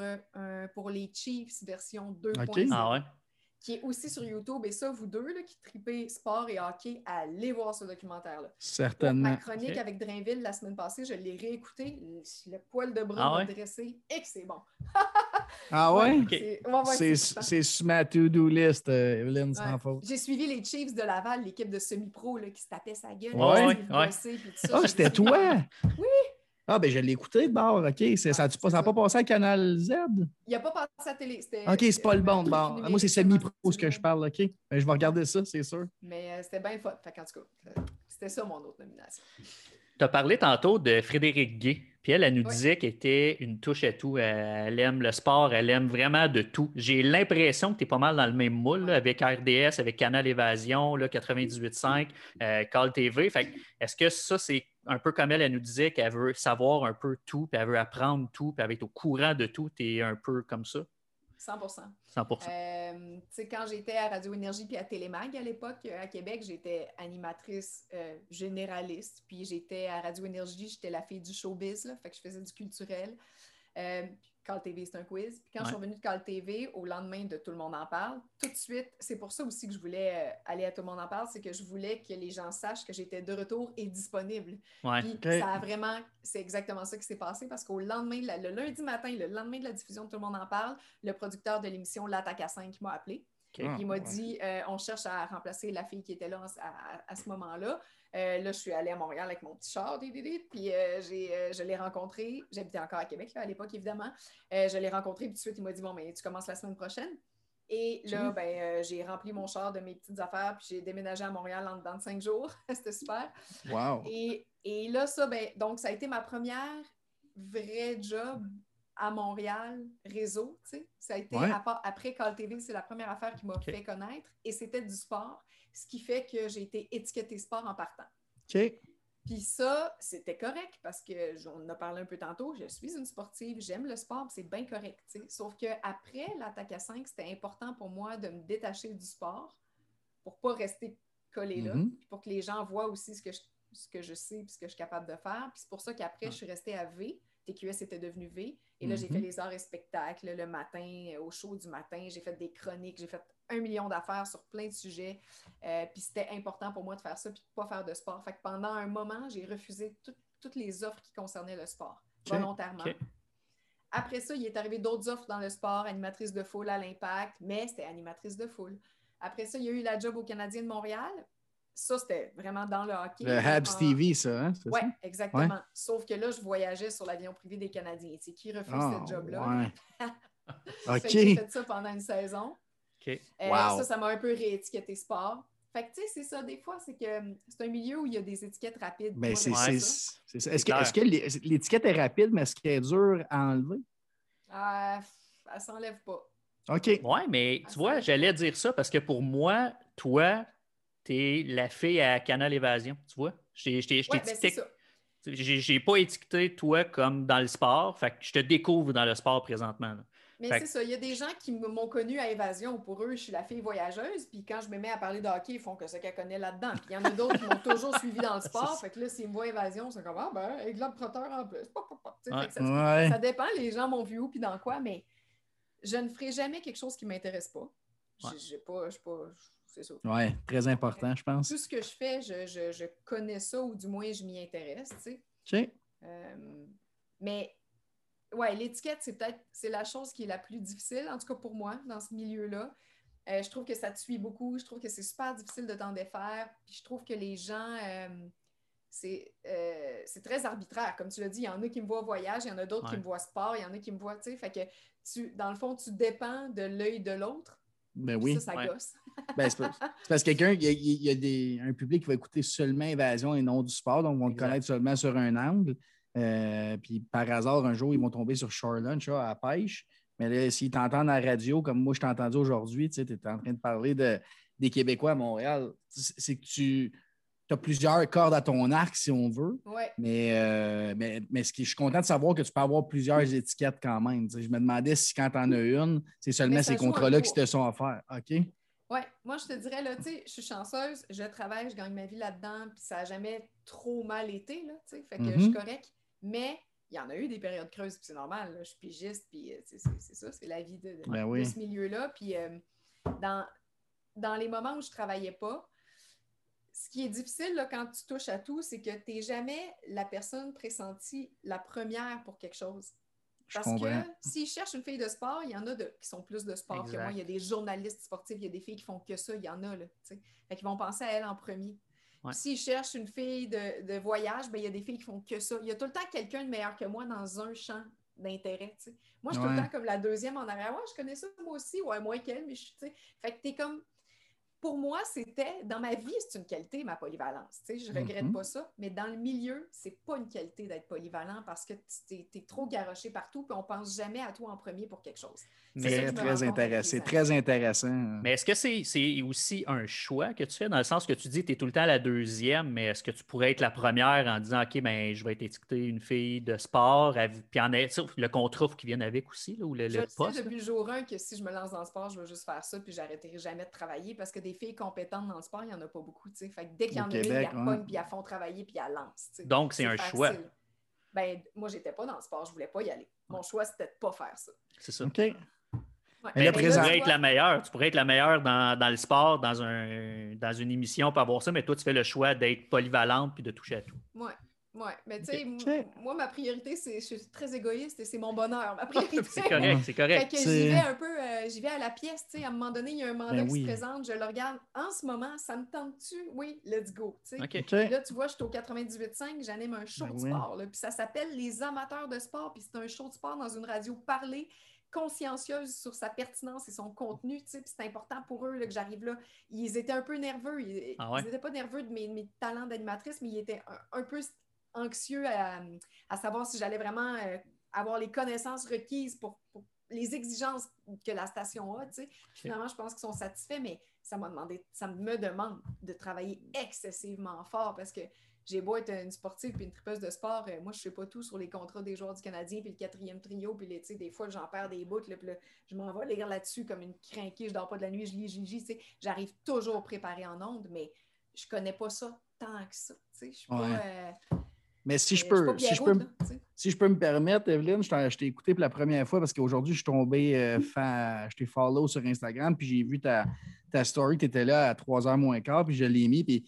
pour les Chiefs version 2.0. Ah ouais? Qui est aussi sur YouTube. Et ça, vous deux là, qui tripez sport et hockey, allez voir ce documentaire-là. Certainement. ma chronique avec Drainville la semaine passée, je l'ai réécouté. Le poil de bras ah dressé et que c'est bon. ah ouais? C'est sur ma to-do list, euh, Evelyne, sans faute. J'ai suivi les Chiefs de Laval, l'équipe de semi-pro qui se tapait sa gueule. Ouais, ouais. Ah, c'était toi? oui! Ah, ben je l'ai écouté de bord, OK. Ça n'a pas, passé à Canal Z? Il n'a pas passé à la télé. OK, c'est pas le bon de bord. Moi, c'est semi-pro ce que je parle, OK. Mais ben, je vais regarder ça, c'est sûr. Mais euh, c'était bien fun. Fait en tout cas, c'était ça mon autre nomination. Tu as parlé tantôt de Frédéric Gay. Puis elle, elle nous disait qu'elle était une touche à tout. Elle aime le sport, elle aime vraiment de tout. J'ai l'impression que tu es pas mal dans le même moule avec RDS, avec Canal Évasion, 98.5, euh, Call TV. est-ce que ça, c'est un peu comme elle, elle nous disait qu'elle veut savoir un peu tout, puis elle veut apprendre tout, puis elle veut être au courant de tout. Tu es un peu comme ça? 100% 100 euh, Quand j'étais à Radio Énergie puis à Télémag à l'époque, euh, à Québec, j'étais animatrice euh, généraliste. Puis j'étais à Radio Énergie, j'étais la fille du showbiz, là, fait que je faisais du culturel. Cal TV, c'est un quiz. Puis quand je suis revenue de Cal TV, au lendemain de Tout le monde en parle, tout de suite, c'est pour ça aussi que je voulais euh, aller à Tout le monde en parle, c'est que je voulais que les gens sachent que j'étais de retour et disponible. Puis ça a vraiment, c'est exactement ça qui s'est passé parce qu'au lendemain, le lundi matin, le lendemain de la diffusion de Tout le monde en parle, le producteur de l'émission L'Attaque à 5 m'a appelé. il m'a dit euh, on cherche à remplacer la fille qui était là à ce moment-là. Euh, là, je suis allée à Montréal avec mon petit char, puis euh, euh, je l'ai rencontré. J'habitais encore à Québec à l'époque, évidemment. je l'ai rencontré, puis tout de suite, il m'a dit Bon, mais tu commences la semaine prochaine. Et là, ben, j'ai rempli mon char de mes petites affaires, puis j'ai déménagé à Montréal en dedans de cinq jours. C'était super. Wow. Et, et, là, ça, ben, donc, ça a été ma première vraie job à Montréal, réseau, tu sais. Ça a été, après Call TV, c'est la première affaire qui m'a fait connaître, et c'était du sport ce qui fait que j'ai été étiquetée sport en partant. OK. Puis ça, c'était correct parce que on en a parlé un peu tantôt. Je suis une sportive, j'aime le sport, c'est bien correct. Sauf qu'après l'attaque à 5, c'était important pour moi de me détacher du sport pour pas rester collé là, mm-hmm. pour que les gens voient aussi ce que je, ce que je sais et ce que je suis capable de faire. Puis c'est pour ça qu'après, je suis restée à V. TQS était devenu V. Et là, j'ai fait mm-hmm. les arts et spectacles le matin, au show du matin. J'ai fait des chroniques, j'ai fait un million d'affaires sur plein de sujets. Euh, puis c'était important pour moi de faire ça puis de ne pas faire de sport. Fait que pendant un moment, j'ai refusé toutes les offres qui concernaient le sport, volontairement. Après ça, il est arrivé d'autres offres dans le sport, animatrice de foule à l'impact, mais c'était animatrice de foule. Après ça, il y a eu la job au Canadien de Montréal. Ça, c'était vraiment dans le hockey. Le Habs TV, ça, hein? Oui, exactement. Sauf que là, je voyageais sur l'avion privé des Canadiens. C'est qui refuse ah, cette job-là? OK. J'ai fait ça pendant une saison. Euh, ça, ça m'a un peu réétiqueté sport. Fait que, tu sais, c'est ça, des fois, c'est que hum, c'est un milieu où il y a des étiquettes rapides. Ben, c'est ça. Est-ce que, l'étiquette est rapide, mais est-ce qu'elle est dure à enlever? Euh, elle s'enlève pas. OK. Oui, mais tu vois, j'allais dire ça parce que pour moi, toi, tu es la fille à Canal Évasion, tu vois? J'ai ben, J'ai pas étiqueté toi comme dans le sport, fait que je te découvre dans le sport présentement. Mais c'est ça, il y a des gens qui m'ont connu à Évasion. Pour eux, je suis la fille voyageuse. Puis quand je me mets à parler de hockey, ils font que ce qu'elle connaît là-dedans. Puis il y en a d'autres qui m'ont toujours suivi dans le sport. Fait que là, s'ils me voient Évasion, c'est comme Ah ben, avec l'emprunteur en plus. Ça, dépend, les gens m'ont vu où puis dans quoi, mais je ne ferai jamais quelque chose qui ne m'intéresse pas. J'ai pas. pas c'est ça. Oui, très important, je pense. Tout ce que je fais, je, je, je connais ça ou du moins je m'y intéresse. Tu sais. Euh, mais ouais, l'étiquette, c'est peut-être c'est la chose qui est la plus difficile, en tout cas pour moi, dans ce milieu-là. Euh, je trouve que ça te suit beaucoup. Je trouve que c'est super difficile de t'en défaire. Puis je trouve que les gens, euh, euh, c'est très arbitraire. Comme tu l'as dit, il y en a qui me voient voyage, il y en a d'autres qui me voient sport, il y en a qui me voient, tu sais. Fait que tu, dans le fond, tu dépends de l'œil de l'autre. Ben oui. Ça, ça gosse. ben, c'est parce que quelqu'un, il y a, des, un public qui va écouter seulement Évasion et non du sport, donc vont te connaître seulement sur un angle. Euh, puis par hasard, un jour, ils vont tomber sur Shore Lunch à pêche. Mais là, s'ils t'entendent à la radio, comme moi je t'ai entendu aujourd'hui, tu es en train de parler de, des Québécois à Montréal, c'est que tu as plusieurs cordes à ton arc, si on veut. Mais, euh, mais, mais ce qui, je suis content de savoir que tu peux avoir plusieurs étiquettes quand même. je me demandais si quand tu en as une, c'est seulement ces contrats-là qui te sont offerts. OK? Oui, moi je te dirais, là, tu sais, je suis chanceuse, je travaille, je gagne ma vie là-dedans, puis ça n'a jamais trop mal été, là, tu sais, fait que je suis mm-hmm. correcte. Mais il y en a eu des périodes creuses, puis c'est normal. Je suis pigiste, puis euh, c'est ça, c'est la vie de, ben ce milieu-là. Puis euh, dans, dans les moments où je ne travaillais pas, ce qui est difficile là, quand tu touches à tout, c'est que tu n'es jamais la personne pressentie la première pour quelque chose. Parce que s'ils cherchent une fille de sport, il y en a de, qui sont plus de sport que moi. Il y a des journalistes sportifs, il y a des filles qui font que ça, il y en a. Là, fait vont penser à elle en premier. S'ils cherchent une fille de, voyage, ben, il y a des filles qui font que ça. Il y a tout le temps quelqu'un de meilleur que moi dans un champ d'intérêt. Moi, je suis tout le temps comme la deuxième en arrière. Ouais, je connais ça moi aussi. Ouais, moins qu'elle, mais je suis. Fait que t'es comme. Pour moi, c'était dans ma vie, c'est une qualité, ma polyvalence. Tu sais, je ne regrette Mhm. pas ça, mais dans le milieu, c'est pas une qualité d'être polyvalent parce que tu es, trop garoché partout puis on pense jamais à toi en premier pour quelque chose. C'est ça Très, très intéressant. intéressant. Mais est-ce que c'est c'est aussi un choix que tu fais, dans le sens que tu dis que tu es tout le temps la deuxième, mais est-ce que tu pourrais être la première en disant OK, ben, je vais être étiqueté une fille de sport, puis en est, le contrat faut qu'il vienne avec aussi, là, ou le, Je le sais depuis le jour 1 que si je me lance dans le sport, je vais juste faire ça puis j'arrêterai jamais de travailler parce que des filles compétentes dans le sport, il n'y en a pas beaucoup. Fait que dès qu'il y en a une, ouais. pognent puis elles font travailler puis elles lancent. tu sais. Donc, c'est un choix. Ben, moi, j'étais pas dans le sport, je voulais pas y aller. Mon choix, c'était de pas faire ça. C'est ça. OK. Ouais. Mais tu pourrais être la meilleure. Tu pourrais être la meilleure dans, dans le sport, dans, un, dans une émission, pour avoir ça, mais toi, tu fais le choix d'être polyvalente puis de toucher à tout. Ouais. Ouais, mais tu sais, moi, ma priorité, c'est, je suis très égoïste et c'est mon bonheur. Ma priorité. C'est correct, c'est Fait correct. que j'y vais un peu, euh, j'y vais à la pièce, tu sais, à un moment donné, il y a un mandat Ben qui oui. se présente, je le regarde. En ce moment, ça me tente-tu? Oui, let's go, tu sais. Là, tu vois, je suis au 98.5, j'anime un show Ben de oui. sport, là, puis ça s'appelle Les amateurs de sport, puis c'est un show de sport dans une radio parlée, consciencieuse sur sa pertinence et son contenu, c'est important pour eux là, que j'arrive là. Ils étaient un peu nerveux, ils Ah ouais? n'étaient pas nerveux de mes, mes talents d'animatrice, mais ils étaient un, un peu anxieux à, à savoir si j'allais vraiment euh, avoir les connaissances requises pour, pour les exigences que la station a. Finalement, je pense qu'ils sont satisfaits, mais ça m'a demandé, ça me demande de travailler excessivement fort parce que j'ai beau être une sportive puis une tripeuse de sport, euh, moi, je sais pas tout sur les contrats des joueurs du Canadien puis le quatrième trio, puis les, des fois, j'en perds des bouts, là, puis là, je m'en vais lire là-dessus comme une crinquée, je dors pas de la nuit, je lis, je lis. J'arrive toujours préparée en ondes, mais je connais pas ça tant que ça. Je suis pas... Euh, Mais si je peux, si je peux, si je peux me permettre, Evelyne, je t'ai écouté pour la première fois parce qu'aujourd'hui, je suis tombé euh, fan, je t'ai follow sur Instagram, puis j'ai vu ta, ta story, tu étais là à 3h moins quart, puis je l'ai mis, puis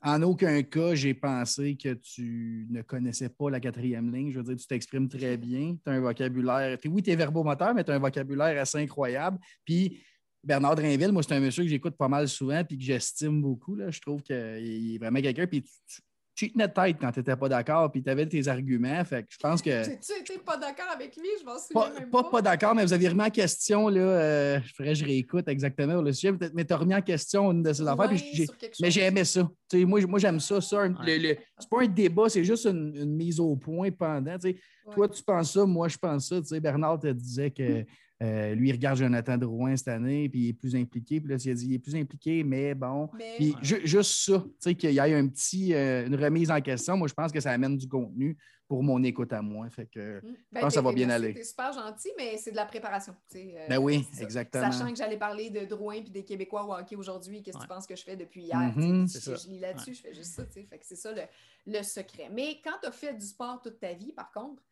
en aucun cas, j'ai pensé que tu ne connaissais pas la quatrième ligne. Je veux dire, tu t'exprimes très bien. Tu as un vocabulaire. oui, tu es verbomoteur, mais tu as un vocabulaire assez incroyable. Puis Bernard Drinville, moi, c'est un monsieur que j'écoute pas mal souvent puis que j'estime beaucoup. Là. Je trouve qu'il est vraiment quelqu'un. Puis tu, tu, tu tenais tête quand tu n'étais pas d'accord, puis tu avais tes arguments. Fait que je pense que. J'ai-tu été pas d'accord avec lui? Je m'en souviens Pas, même pas, pas. pas d'accord, mais vous avez remis en question, là, euh, je ferais, je réécoute exactement le sujet, peut-être, mais tu as remis en question une de ces affaires, Ouais, mais j'ai aimé ça. Tu sais, moi, moi j'aime ça. ça Ouais. le- le- c'est pas un débat, c'est juste une, une mise au point pendant. tu. Ouais. Toi, tu penses ça, moi, je pense ça. Tu sais, Bernard te disait que euh, lui, il regarde Jonathan Drouin cette année, puis il est plus impliqué. Puis là, il a dit il est plus impliqué, mais bon. Mais- Puis ju- juste ça, tu sais, qu'il y ait un petit, euh, une remise en question, moi, je pense que ça amène du contenu pour mon écoute à moi. Fait que, Mm. pense que ça va bien aller. T'es super gentil, mais c'est de la préparation. euh, ben oui, c'est exactement. Sachant que j'allais parler de Drouin puis des Québécois au hockey aujourd'hui, qu'est-ce que Ouais. tu penses que je fais depuis hier? Sais, C'est je, je lis là-dessus, je fais juste ça. tu sais, Fait que c'est ça le, le secret. Mais quand tu as fait du sport toute ta vie, par contre,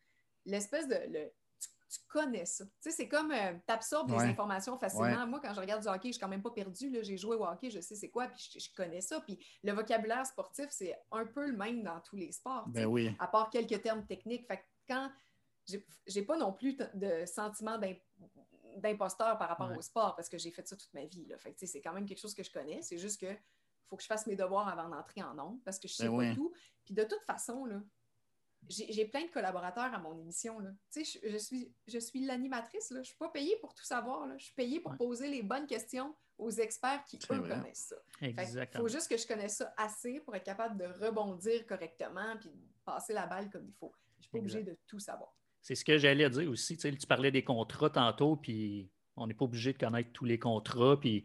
l'espèce de. le- tu, connais ça. Tu sais, c'est comme tu absorbes Ouais. les informations facilement. Ouais. Moi, quand je regarde du hockey, je suis quand même pas perdue. J'ai joué au hockey, je sais c'est quoi, puis je, je connais ça. Puis le vocabulaire sportif, c'est un peu le même dans tous les sports. sais Ben oui. à part quelques termes techniques. Fait que quand j'ai- pas non plus de sentiment d'im- d'imposteur par rapport Ouais. au sport parce que j'ai fait ça toute ma vie. Là. Fait que, sais, c'est quand même quelque chose que je connais. C'est juste que faut que je fasse mes devoirs avant d'entrer en ondes parce que je sais Ben pas oui. tout. Puis de toute façon, là, j'ai plein de collaborateurs à mon émission. Là. Tu sais, Je, je suis, je suis l'animatrice. Je suis pas payée pour tout savoir. là. Je suis payée pour Ouais. poser les bonnes questions aux experts qui, eux, vrai. connaissent ça. Il faut juste que je connaisse ça assez pour être capable de rebondir correctement puis de passer la balle comme il faut. Je ne suis pas Exact. obligée de tout savoir. C'est ce que j'allais dire aussi. Tu, sais, tu parlais des contrats tantôt, puis on n'est pas obligé de connaître tous les contrats. Puis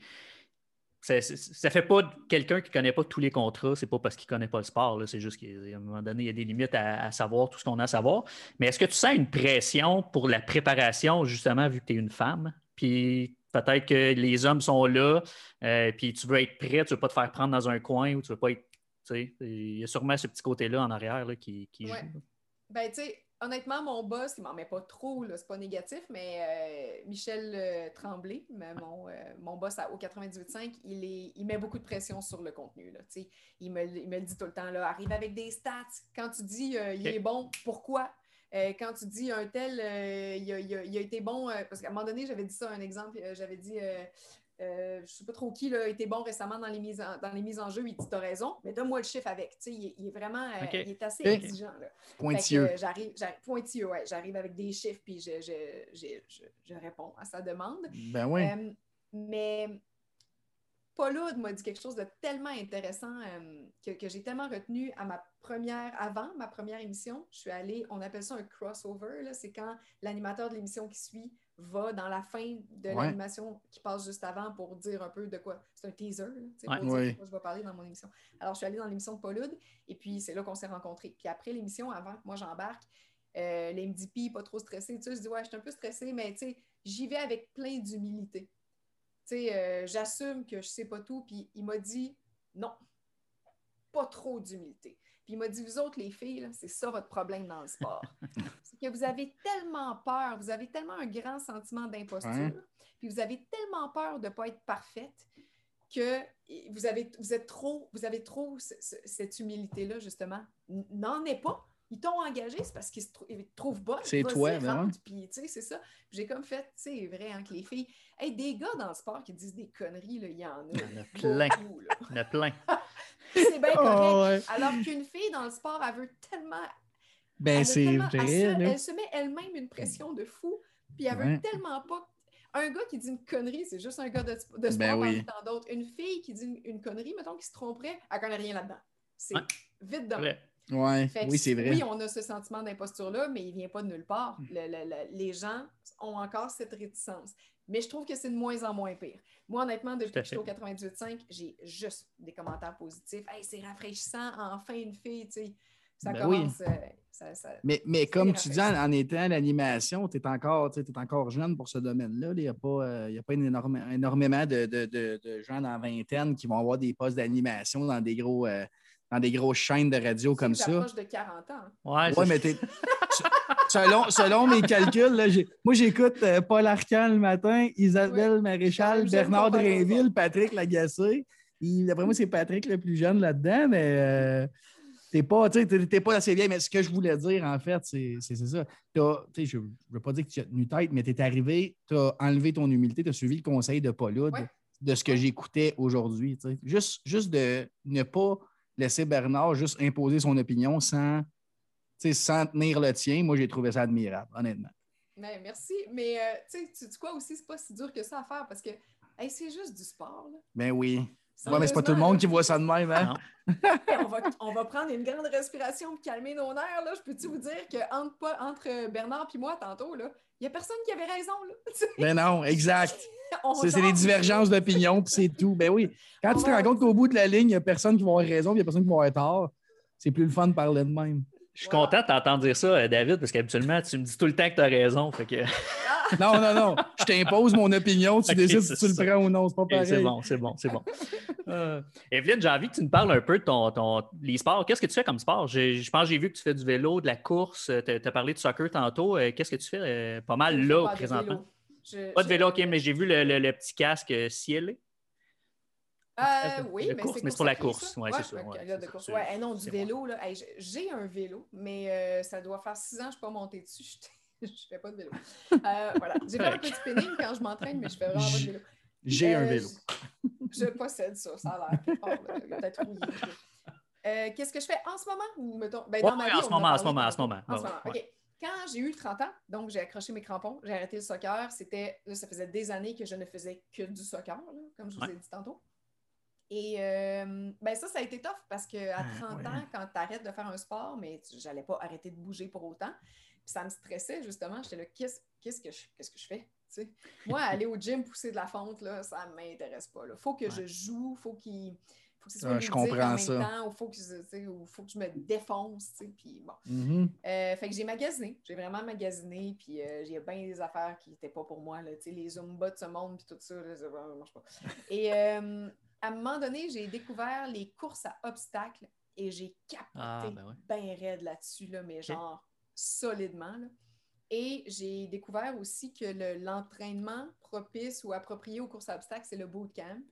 ça, ça- fait pas de- quelqu'un qui ne connaît pas tous les contrats, c'est pas parce qu'il ne connaît pas le sport. C'est juste qu'à un moment donné, il y a des limites à, à savoir tout ce qu'on a à savoir. Mais est-ce que tu sens une pression pour la préparation, justement, vu que tu es une femme? Puis peut-être que les hommes sont là, euh, puis tu veux être prêt, tu ne veux pas te faire prendre dans un coin ou tu ne veux pas être. Il y a sûrement ce petit côté-là en arrière là, qui, qui Ouais. joue. Ben, tu sais, honnêtement, mon boss, il m'en met pas trop, là, c'est pas négatif, mais euh, Michel euh, Tremblay, mais mon, euh, mon boss à- au 98.5, il, est- il met beaucoup de pression sur le contenu. Là, il, me, il me le dit tout le temps, là, arrive avec des stats. Quand tu dis il est bon, pourquoi? Quand tu dis un tel, il, a, il a- il a été bon, parce qu'à un moment donné, j'avais dit ça, un exemple, j'avais dit, euh, je ne sais pas trop qui là, a été bon récemment dans les mises en, dans les mises en jeu, il dit, t'as raison, mais donne-moi le chiffre avec. Tu sais, il, est- il est vraiment, euh, il est assez exigeant. Là. Pointilleux. Euh, j'arrive, j'arrive- pointilleux, ouais. J'arrive avec des chiffres, puis je, je, je, je- je réponds à sa demande. Ben oui. Euh, mais Paul m'a dit quelque chose de tellement intéressant euh, que, j'ai tellement retenu à ma première, avant ma première émission. Je suis allée, on appelle ça un crossover. C'est quand l'animateur de l'émission qui suit va dans la fin de l'animation qui passe juste avant pour dire un peu de quoi. C'est un teaser, pour dire de quoi je vais parler dans mon émission. Alors, je suis allée dans l'émission de Paul et puis c'est là qu'on s'est rencontrés. Puis après l'émission, avant que moi j'embarque, euh, les MDP, pas trop stressé. Tu sais, je dis, ouais, je suis un peu stressée, mais tu sais, j'y vais avec plein d'humilité. Sais, euh, j'assume que je sais pas tout. Puis il m'a dit, non, pas trop d'humilité. Puis il m'a dit, vous autres, les filles, c'est ça votre problème dans le sport. c'est que vous avez tellement peur, vous avez tellement un grand sentiment d'imposture, puis vous avez tellement peur de ne pas être parfaite que vous, avez, vous êtes trop, vous avez trop cette humilité-là, justement. N'en est pas ils t'ont engagé, c'est parce qu'ils te, trouvent bonne. C'est toi, vraiment. Puis, tu sais, c'est ça. J'ai comme fait, c'est vrai, hein, que les filles. Hey, des gars dans le sport qui disent des conneries, il y en a. Il y en a plein. il y en a plein. c'est bien correct. Oh, Alors qu'une fille dans le sport, elle veut tellement. Ben, c'est vrai. Elle se, met elle-même une pression de fou, puis elle veut tellement pas un gars qui dit une connerie, c'est juste un gars de, sport ben parmi tant d'autres. Une fille qui dit une, connerie, mettons, qui se tromperait, elle connaît rien là-dedans. C'est vite de Ouais, oui, c'est vrai. Oui, on a ce sentiment d'imposture-là, mais il ne vient pas de nulle part. Mm. les gens ont encore cette réticence. Mais je trouve que c'est de moins en moins pire. Moi, honnêtement, depuis que je suis au 98.5, j'ai juste des commentaires positifs. Hey, c'est rafraîchissant, enfin une fille, tu sais. Ça ben commence. Euh, mais, mais comme tu dis, en, étant à l'animation, tu es, encore, encore jeune pour ce domaine-là. Il n'y a pas, euh, a pas énormément de, de, de, gens dans la vingtaine qui vont avoir des postes d'animation dans des gros. Euh, dans des grosses chaînes de radio comme ça. de 40 ans. Ouais, ouais mais selon, selon mes calculs, là, moi, j'écoute euh, Paul Arcan le matin, Isabelle Maréchal, Bernard Drainville, Patrick Lagacé. D'après moi, c'est Patrick le plus jeune là-dedans, mais euh, t'es pas, pas assez vieille. Mais ce que je voulais dire, en fait, c'est ça. je ne veux pas dire que tu as tenu tête, mais tu es arrivé, tu as enlevé ton humilité, tu as suivi le conseil de Paul de ce que j'écoutais aujourd'hui. Juste, juste de ne pas laisser Bernard juste imposer son opinion sans, sans tenir le tien, moi, j'ai trouvé ça admirable, honnêtement. Ben, merci. Mais euh, tu sais quoi aussi, c'est pas si dur que ça à faire parce que c'est juste du sport. Là. Ben oui. Ouais, mais c'est pas tout le monde qui voit ça de même, hein? on, va, on, va, prendre une grande respiration pour calmer nos nerfs. Là. Je peux-tu vous dire qu'entre entre Bernard et moi, tantôt, il n'y a personne qui avait raison. Là. ben non, exact. c'est des divergences d'opinion, puis c'est tout. Ben oui. Quand tu te rends compte qu'au bout de la ligne, il n'y a personne qui va avoir raison, il n'y a personne qui va avoir tort, c'est plus le fun de parler de même. Je suis content de t'entendre dire ça, euh, David, parce qu'habituellement, tu me dis tout le temps que tu as raison. Fait que... non, non, non. Je t'impose mon opinion, tu décides si tu le prends ou non. C'est pas pareil. c'est bon, c'est bon, c'est bon. Euh, Evelyne, j'ai envie que tu nous parles un peu de ton, ton les sports. Qu'est-ce que tu fais comme sport? Je, pense que j'ai vu que tu fais du vélo, de la course. Tu as, parlé de soccer tantôt. Euh, qu'est-ce que tu fais pas mal là, présentement? pas de vélo, OK, mais j'ai vu le, le, petit casque cielé. Euh, oui, mais c'est pour la course. Oui, c'est ça. Ouais, non, du vélo, là. j'ai un vélo, mais euh, ça doit faire six ans que je ne suis pas montée dessus. Je ne fais pas de vélo. Euh, voilà. J'ai fait un de spinning quand je m'entraîne, mais je fais vraiment pas de vélo. J'ai un vélo. Je, possède ça, ça a l'air peut-être rouillé. Qu'est-ce que je fais en ce moment? Ou mettons, ben, dans ma vie, en, ce moment, en ce moment, en ce moment, en ce moment. OK. Quand j'ai eu 30 ans, donc j'ai accroché mes crampons, j'ai arrêté le soccer. C'était, ça faisait des années que je ne faisais que du soccer, comme je vous ai dit tantôt. Et euh, ben ça, ça a été tough parce qu'à 30 ah, ans, quand tu arrêtes de faire un sport, mais j'allais pas arrêter de bouger pour autant. Puis ça me stressait justement. J'étais là, qu'est-ce, qu'est-ce, que, je, qu'est-ce que je fais? Moi, aller au gym, pousser de la fonte, là, ça ne m'intéresse pas. Il faut que je joue, faut qu'il faut que ce soit je comprends en même ça. temps, il faut, que, faut que je me défonce. Puis bon. Mm-hmm. Euh, fait que j'ai magasiné, j'ai vraiment magasiné, puis euh, j'ai bien des affaires qui n'étaient pas pour moi. Là, les Zumba de ce monde, puis tout ça, ça marche pas. Et à un moment donné, j'ai découvert les courses à obstacles et j'ai capoté ah, ben bien raide là-dessus, là, mais genre solidement. Et j'ai découvert aussi que l'entraînement propice ou approprié aux courses à obstacles, c'est le bootcamp.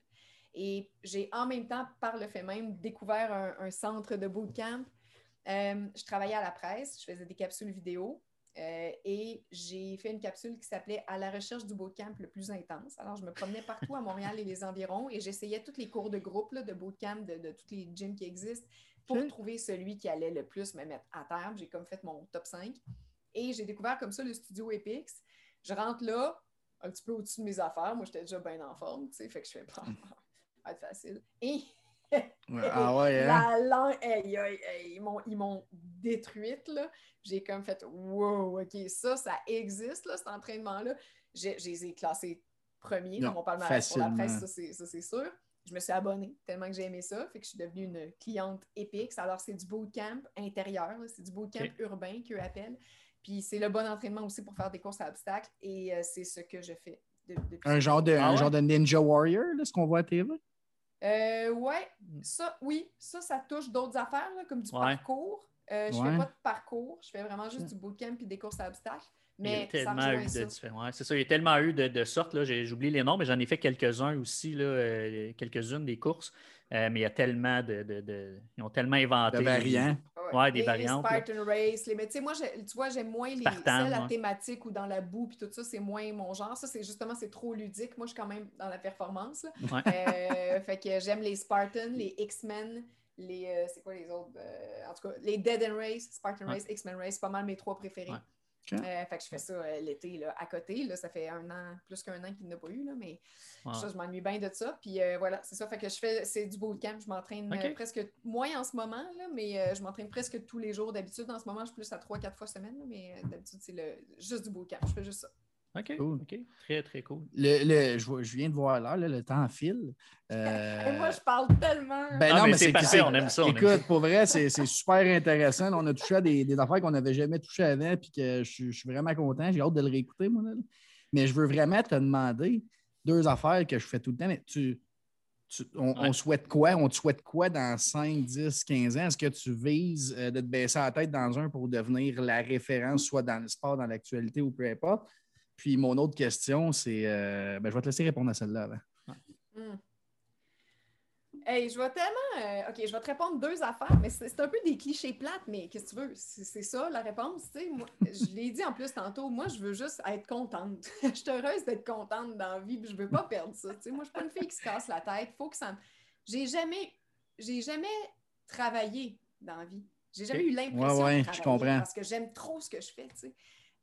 Et j'ai en même temps, par le fait même, découvert un, centre de bootcamp. Euh, je travaillais à la presse, je faisais des capsules vidéo. Euh, et j'ai fait une capsule qui s'appelait À la recherche du bootcamp le plus intense. Alors, je me promenais partout à Montréal et les environs et j'essayais tous les cours de groupe de bootcamp de, de tous les gyms qui existent pour trouver celui qui allait le plus me mettre à terre. J'ai comme fait mon top 5. Et j'ai découvert comme ça le studio Epix. Je rentre là, un petit peu au-dessus de mes affaires. Moi, j'étais déjà bien en forme, tu sais, fait que je fais pas. va être facile. Et ah ouais, hein? la langue, ils m'ont détruite, là. J'ai comme fait, wow, OK, ça, ça existe, là, cet entraînement-là. Je les ai classés premiers dans mon palmarès pour la presse, ça, c'est sûr. Je me suis abonnée tellement que j'ai aimé ça, fait que je suis devenue une cliente épique. Alors, c'est du bootcamp intérieur, c'est du bootcamp urbain qu'eux appellent. Puis c'est le bon entraînement aussi pour faire des courses à obstacles et euh, c'est ce que je fais. un, genre de, ah genre de Ninja Warrior, ce qu'on voit à TV? Euh, ouais, mm. ça, oui, ça, ça touche d'autres affaires, comme du parcours. Euh, je ne fais pas de parcours, je fais vraiment juste mm. du bootcamp et des courses à obstacles. Mais il y a tellement eu de différents. c'est ça, il y a tellement eu de, de sortes. J'ai oublié les noms, mais j'en ai fait quelques-uns aussi, là, euh, quelques-unes des courses. Euh, mais il y a tellement de, de, Ils ont tellement inventé. De variants. Ouais, des variantes. Les Spartan Race. Les... Mais tu sais, moi, tu vois, j'aime moins les celles à thématique ou dans la boue, puis tout ça, c'est moins mon genre. Ça, c'est justement, c'est trop ludique. Moi, je suis quand même dans la performance. Euh, fait que j'aime les Spartans, les X-Men, les. Euh, c'est quoi les autres En tout cas, les Dead and Race, Spartan Race, X-Men Race, pas mal mes trois préférés. Euh, fait que je fais ça euh, l'été à côté. Là, ça fait un an, plus qu'un an qu'il n'a pas eu, là, mais ça, je m'ennuie bien de ça. Puis euh, voilà, c'est ça. Fait que je fais, c'est du bootcamp. Je m'entraîne presque moins en ce moment, là, mais je m'entraîne presque tous les jours. D'habitude, en ce moment, je suis plus à 3-4 fois semaine, mais d'habitude, c'est le, juste du bootcamp. Je fais juste ça. OK. OK. Très, très cool. Le, je, viens de voir là, le temps file. Euh... moi, je parle tellement. Ben non, mais, c'est parfait, on aime ça. écoute, pour vrai, c'est super intéressant. On a touché à des, des affaires qu'on n'avait jamais touché avant, puis que je, suis vraiment content. J'ai hâte de le réécouter, moi. Là. Mais je veux vraiment te demander deux affaires que je fais tout le temps. Mais tu, on, souhaite quoi? On te souhaite quoi dans 5, 10, 15 ans? Est-ce que tu vises euh, de te baisser la tête dans un pour devenir la référence, soit dans le sport, dans l'actualité ou peu importe? Puis mon autre question, c'est. Euh, ben, je vais te laisser répondre à celle-là. Hmm. Hey, je vais tellement. Euh, OK, je vais te répondre deux affaires, mais c'est un peu des clichés plates, mais qu'est-ce que tu veux? C'est ça la réponse. Moi, je l'ai dit en plus tantôt, moi, je veux juste être contente. je suis heureuse d'être contente dans la vie, puis je veux pas perdre ça. moi, je suis pas une fille qui se casse la tête. Faut que ça J'ai jamais. J'ai jamais travaillé dans la vie. J'ai jamais eu l'impression de travailler parce que j'aime trop ce que je fais.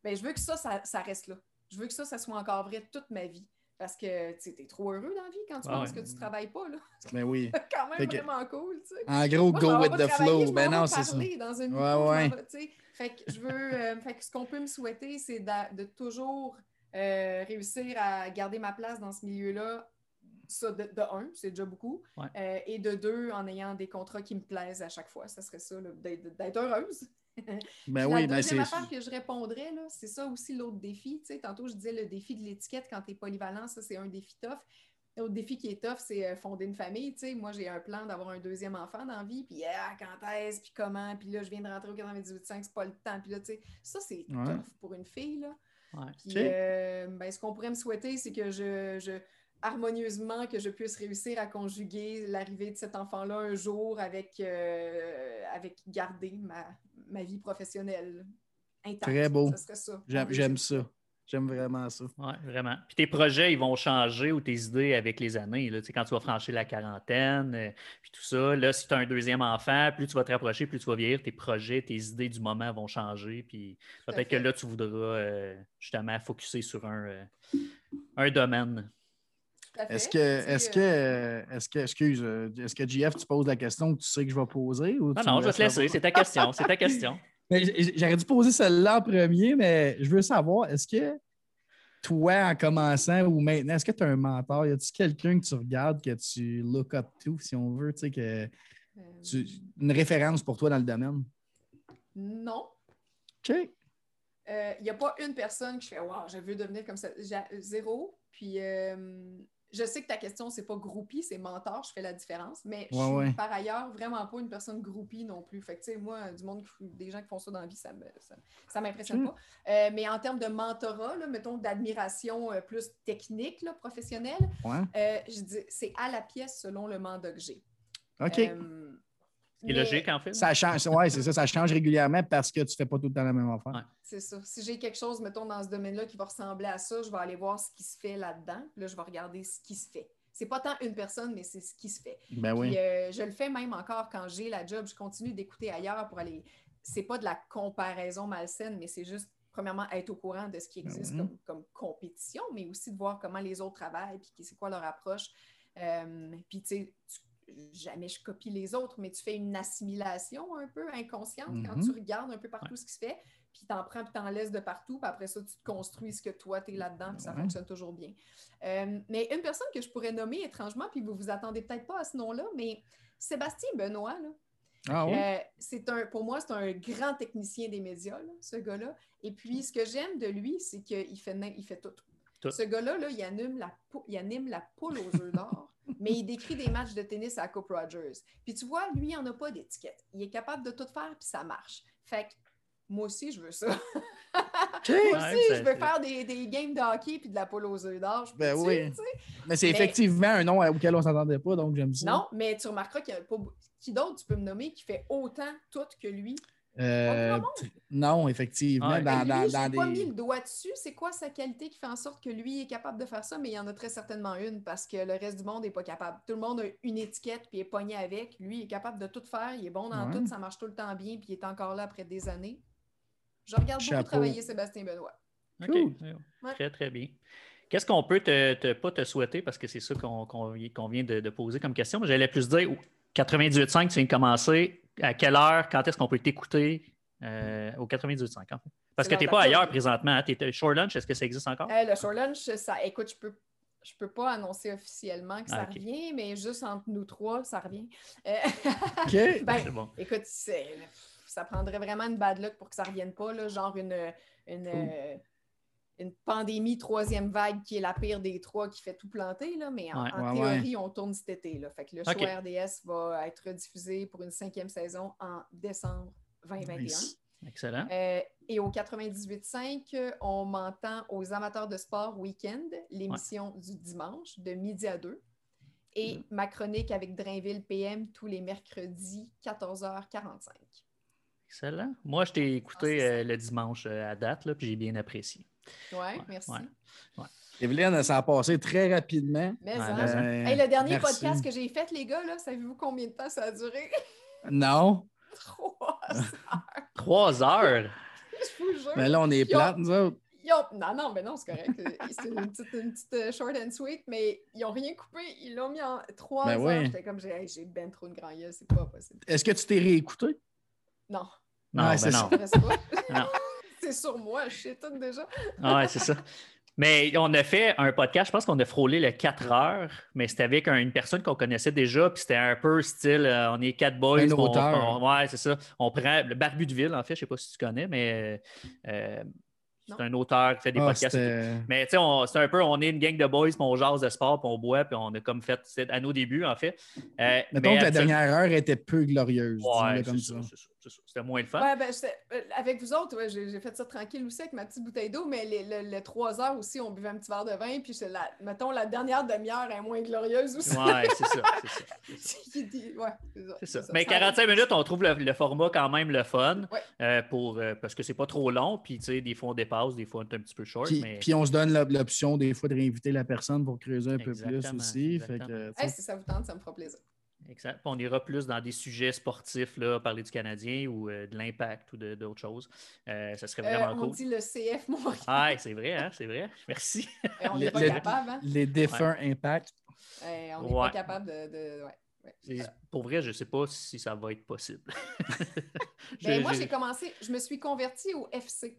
Ben, je veux que ça, ça reste là je veux que ça, ça soit encore vrai toute ma vie. Parce que tu es trop heureux dans la vie quand tu penses que tu ne travailles pas. Là. Ben oui. C'est quand même vraiment cool. Tu sais. En gros, go with the flow. Ben non, c'est ça. Dans une ouais, ouais. fait que je veux. Euh, fait que ce qu'on peut me souhaiter, c'est de, toujours euh, réussir à garder ma place dans ce milieu-là. Ça, de, un, c'est déjà beaucoup. Euh, et de deux, en ayant des contrats qui me plaisent à chaque fois. Ça serait ça, d'être heureuse. Ben oui, la ben deuxième affaire que je répondrais, c'est ça aussi l'autre défi. Tu sais, tantôt, je disais le défi de l'étiquette quand tu es polyvalent, ça, c'est un défi tough. L'autre défi qui est tough, c'est euh, fonder une famille. Tu sais, moi, j'ai un plan d'avoir un deuxième enfant dans la vie, puis ah, quand est-ce, puis comment, puis là, je viens de rentrer au 98.5, c'est pas le temps. Puis là, tu sais, ça, c'est tough pour une fille. Là. Puis, euh, ben, ce qu'on pourrait me souhaiter, c'est que je, je harmonieusement que je puisse réussir à conjuguer l'arrivée de cet enfant-là un jour avec, euh, avec garder ma, ma vie professionnelle intacte. Très beau. J'aime ça. J'aime vraiment ça. Oui, vraiment. Puis tes projets, ils vont changer ou tes idées avec les années. Là. Tu sais, quand tu vas franchir la quarantaine, euh, puis tout ça. Là, si tu as un deuxième enfant, plus tu vas te rapprocher, plus tu vas vieillir, tes projets, tes idées du moment vont changer. Puis peut-être que là, tu voudras euh, justement focuser sur un, euh, un domaine. Est-ce que, est-ce que, est-ce que, excuse, est-ce que JF, tu poses la question que tu sais que je vais poser? Ou non, non, je vais te laisser. C'est ta question. C'est ta question. J'aurais dû poser celle-là en premier, mais je veux savoir, est-ce que toi, en commençant ou maintenant, est-ce que tu as un mentor? Y a-t-il quelqu'un que tu regardes, que tu look up to, si on veut, tu sais, que euh. une référence pour toi dans le domaine? Non. OK. Il euh, n'y a pas une personne qui fait Wow, je veux devenir comme ça. Zéro. Puis euh, je sais que ta question, c'est pas groupie, c'est mentor, je fais la différence, mais je suis par ailleurs vraiment pas une personne groupie non plus. Fait que, tu sais, moi, du monde, des gens qui font ça dans la vie, ça ne ça, m'impressionne pas. Euh, mais en termes de mentorat, là, mettons d'admiration euh, plus technique, là, professionnelle, euh, je dis c'est à la pièce selon le mandat que j'ai. OK. C'est logique, en fait. Ça change, ouais, c'est ça, ça change régulièrement parce que tu ne fais pas tout le temps la même affaire. C'est ça. Si j'ai quelque chose, mettons, dans ce domaine-là qui va ressembler à ça, je vais aller voir ce qui se fait là-dedans. Puis là, je vais regarder ce qui se fait. C'est pas tant une personne, mais c'est ce qui se fait. Ben oui. Euh, je le fais même encore quand j'ai la job. Je continue d'écouter ailleurs pour aller. C'est pas de la comparaison malsaine, mais c'est juste, premièrement, être au courant de ce qui existe mhm. comme, compétition, mais aussi de voir comment les autres travaillent, puis c'est quoi leur approche. puis, tu sais, jamais je copie les autres, mais tu fais une assimilation un peu inconsciente quand tu Mhm. regardes un peu partout ce qui se fait, puis t'en prends, puis t'en laisses de partout, puis après ça, tu te construis ce que toi, tu es là-dedans, puis ça Ouais. fonctionne toujours bien. Euh, mais une personne que je pourrais nommer étrangement, puis vous vous attendez peut-être pas à ce nom-là, mais Sébastien Benoît, là, Ah oui? euh, c'est un, pour moi, c'est un grand technicien des médias, là, ce gars-là. Et puis, ce que j'aime de lui, c'est qu'il fait, il fait tout. Tout. Ce gars-là, là, il, anime la, il anime la poule aux œufs d'or, mais il décrit des matchs de tennis à Coupe Rogers. Puis tu vois, lui, il n'en a pas d'étiquette. Il est capable de tout faire, puis ça marche. Fait que moi aussi, je veux ça. Moi aussi, je veux faire des, des games de hockey puis de la poule aux œufs d'or. Ben oui. tu sais? Mais c'est Mais- effectivement un nom auquel on ne s'attendait pas, donc j'aime ça. Non, mais tu remarqueras qu'il y a pas... Qui d'autre tu peux me nommer qui fait autant tout que lui? Euh, non, effectivement. Ouais. dans, dans, lui, dans j'ai pas des... mis le doigt dessus. C'est quoi sa qualité qui fait en sorte que lui est capable de faire ça? Mais il y en a très certainement une parce que le reste du monde n'est pas capable. Tout le monde a une étiquette puis est pogné avec. Lui, il est capable de tout faire. Il est bon dans Ouais. tout. Ça marche tout le temps bien puis il est encore là après des années. Je regarde beaucoup travailler Sébastien Benoît. OK. Cool. Ouais. Très, très bien. Qu'est-ce qu'on peut te, te- pas te souhaiter, parce que c'est ça qu'on qu'on vi- qu'on vient de, de poser comme question, mais j'allais plus dire, 98.5, tu viens de commencer, à quelle heure, quand est-ce qu'on peut t'écouter euh, au 98.5, en fait? Parce que tu n'es pas ailleurs présentement. Es Short Lunch, est-ce que ça existe encore? Euh, le Short Lunch, ça, écoute, je peux, je peux pas annoncer officiellement que ça Ah, revient, mais juste entre nous trois, ça revient. Euh, OK. ben, C'est bon. Écoute, ça prendrait vraiment une bad luck pour que ça ne revienne pas, là, genre une, une, Cool. Une pandémie troisième vague qui est la pire des trois qui fait tout planter, là, mais en, Ouais. en Ouais, théorie, on tourne cet été. Là. Fait que le show RDS va être diffusé pour une cinquième saison en décembre 2021. Nice. Excellent. Euh, et au 98.5, euh, on m'entend aux amateurs de sport week-end, l'émission du dimanche de midi à 2. Et ma chronique avec Drainville PM tous les mercredis, 14h45. Excellent. Moi, je t'ai écouté Ah, euh, le dimanche euh, à date, là, puis j'ai bien apprécié. Ouais, Ouais, merci. ouais. Evelyne, ça a passé très rapidement. Mais Ouais, ça- ça- Euh, Hey, le dernier merci. podcast que j'ai fait, les gars, là, savez-vous combien de temps ça a duré? Non, Trois heures. Trois heures? Je vous jure. mais là, on est Yo. plates, nous autres. Ont- Non, non, mais non, c'est correct. C'est une petite, une petite, euh, short and sweet, mais ils n'ont rien coupé. Ils l'ont mis en trois Ben heures. J'étais comme, j'ai hey, j'ai ben trop de grand gueule, c'est pas possible. Est-ce que tu t'es réécouté? Non, Non, Ouais, ben c'est non. pas. Non. C'est sur moi, je sais tout déjà. Ah ouais, c'est ça. Mais on a fait un podcast, je pense qu'on a frôlé le 4 heures, mais c'était avec un- une personne qu'on connaissait déjà, puis c'était un peu style, euh, on est quatre boys. Un on- auteur. on- ouais, c'est ça. On prend le Barbu de Ville, en fait, je ne sais pas si tu connais, mais euh, c'est un auteur qui fait des Ah, podcasts. Mais tu sais, on- c'est un peu, on est une gang de boys, puis on jase de sport, puis on boit, puis on a comme fait, c'est à nos débuts, en fait. Euh, Mettons mais que la dernière heure était peu glorieuse. Ouais, comme ça, C'était moins le fun. Ouais, ben, euh, avec vous autres, ouais, j'ai fait ça tranquille aussi avec ma petite bouteille d'eau, mais les, le- le trois heures aussi, on buvait un petit verre de vin, puis la, mettons, la dernière demi-heure est moins glorieuse aussi. Ouais, c'est ça, c'est ça. ouais, Mais Ça 45 minutes, on trouve le, le format quand même le fun Ouais. euh, pour, euh, parce que c'est pas trop long. Puis, tu sais, des fois, on dépasse, des fois, on est un petit peu short. Puis, mais... puis on se donne l'op- l'option des fois de réinviter la personne pour creuser un peu plus aussi. Fait que, Hey, si ça vous tente, ça me fera plaisir. Exact. On ira plus dans des sujets sportifs, là, parler du Canadien ou euh, de l'impact ou d'autres choses. Euh, ça serait Euh, vraiment on cool. dit le CF Montréal. Ah, c'est vrai, hein? C'est vrai. Merci. Eh, on n'est pas le- capable, hein? les défunts impacts. Eh, on n'est Ouais. pas capable de. de- ouais, ouais. C'est- Pour vrai, je ne sais pas si ça va être possible. Ben, moi, j'ai- commencé, je me suis convertie au FC.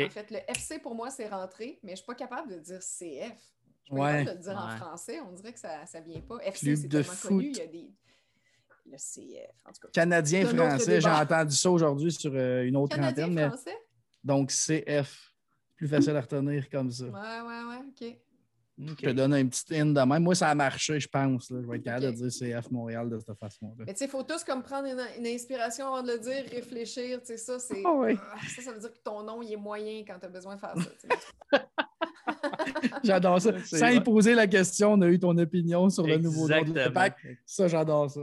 En fait, le FC pour moi, c'est rentré, mais je ne suis pas capable de dire CF. Je Ouais. le dire en français. On dirait que ça ne vient pas. FC, Club c'est de tellement connu. foot. Il y a des. Le CF, en tout cas. Canadien, français, j'ai entendu ça aujourd'hui sur euh, une autre Canadien, antenne. mais- français? Donc, CF. Plus facile à retenir comme ça. Ouais, ouais, ouais, OK. Je te donne un petit hint de même. Moi, ça a marché, je pense. là. Je vais être capable de dire CF Montréal de cette façon-là. Mais tu sais, il faut tous comme prendre une, une inspiration avant de le dire, réfléchir, tu sais, ça, c'est... Ah ouais. Ah, Ça, ça veut dire que ton nom, il est moyen quand tu as besoin de faire ça. J'adore ça. Sans vrai. y poser la question, on a eu ton opinion sur le nouveau nom de l'impact. Ça, j'adore ça.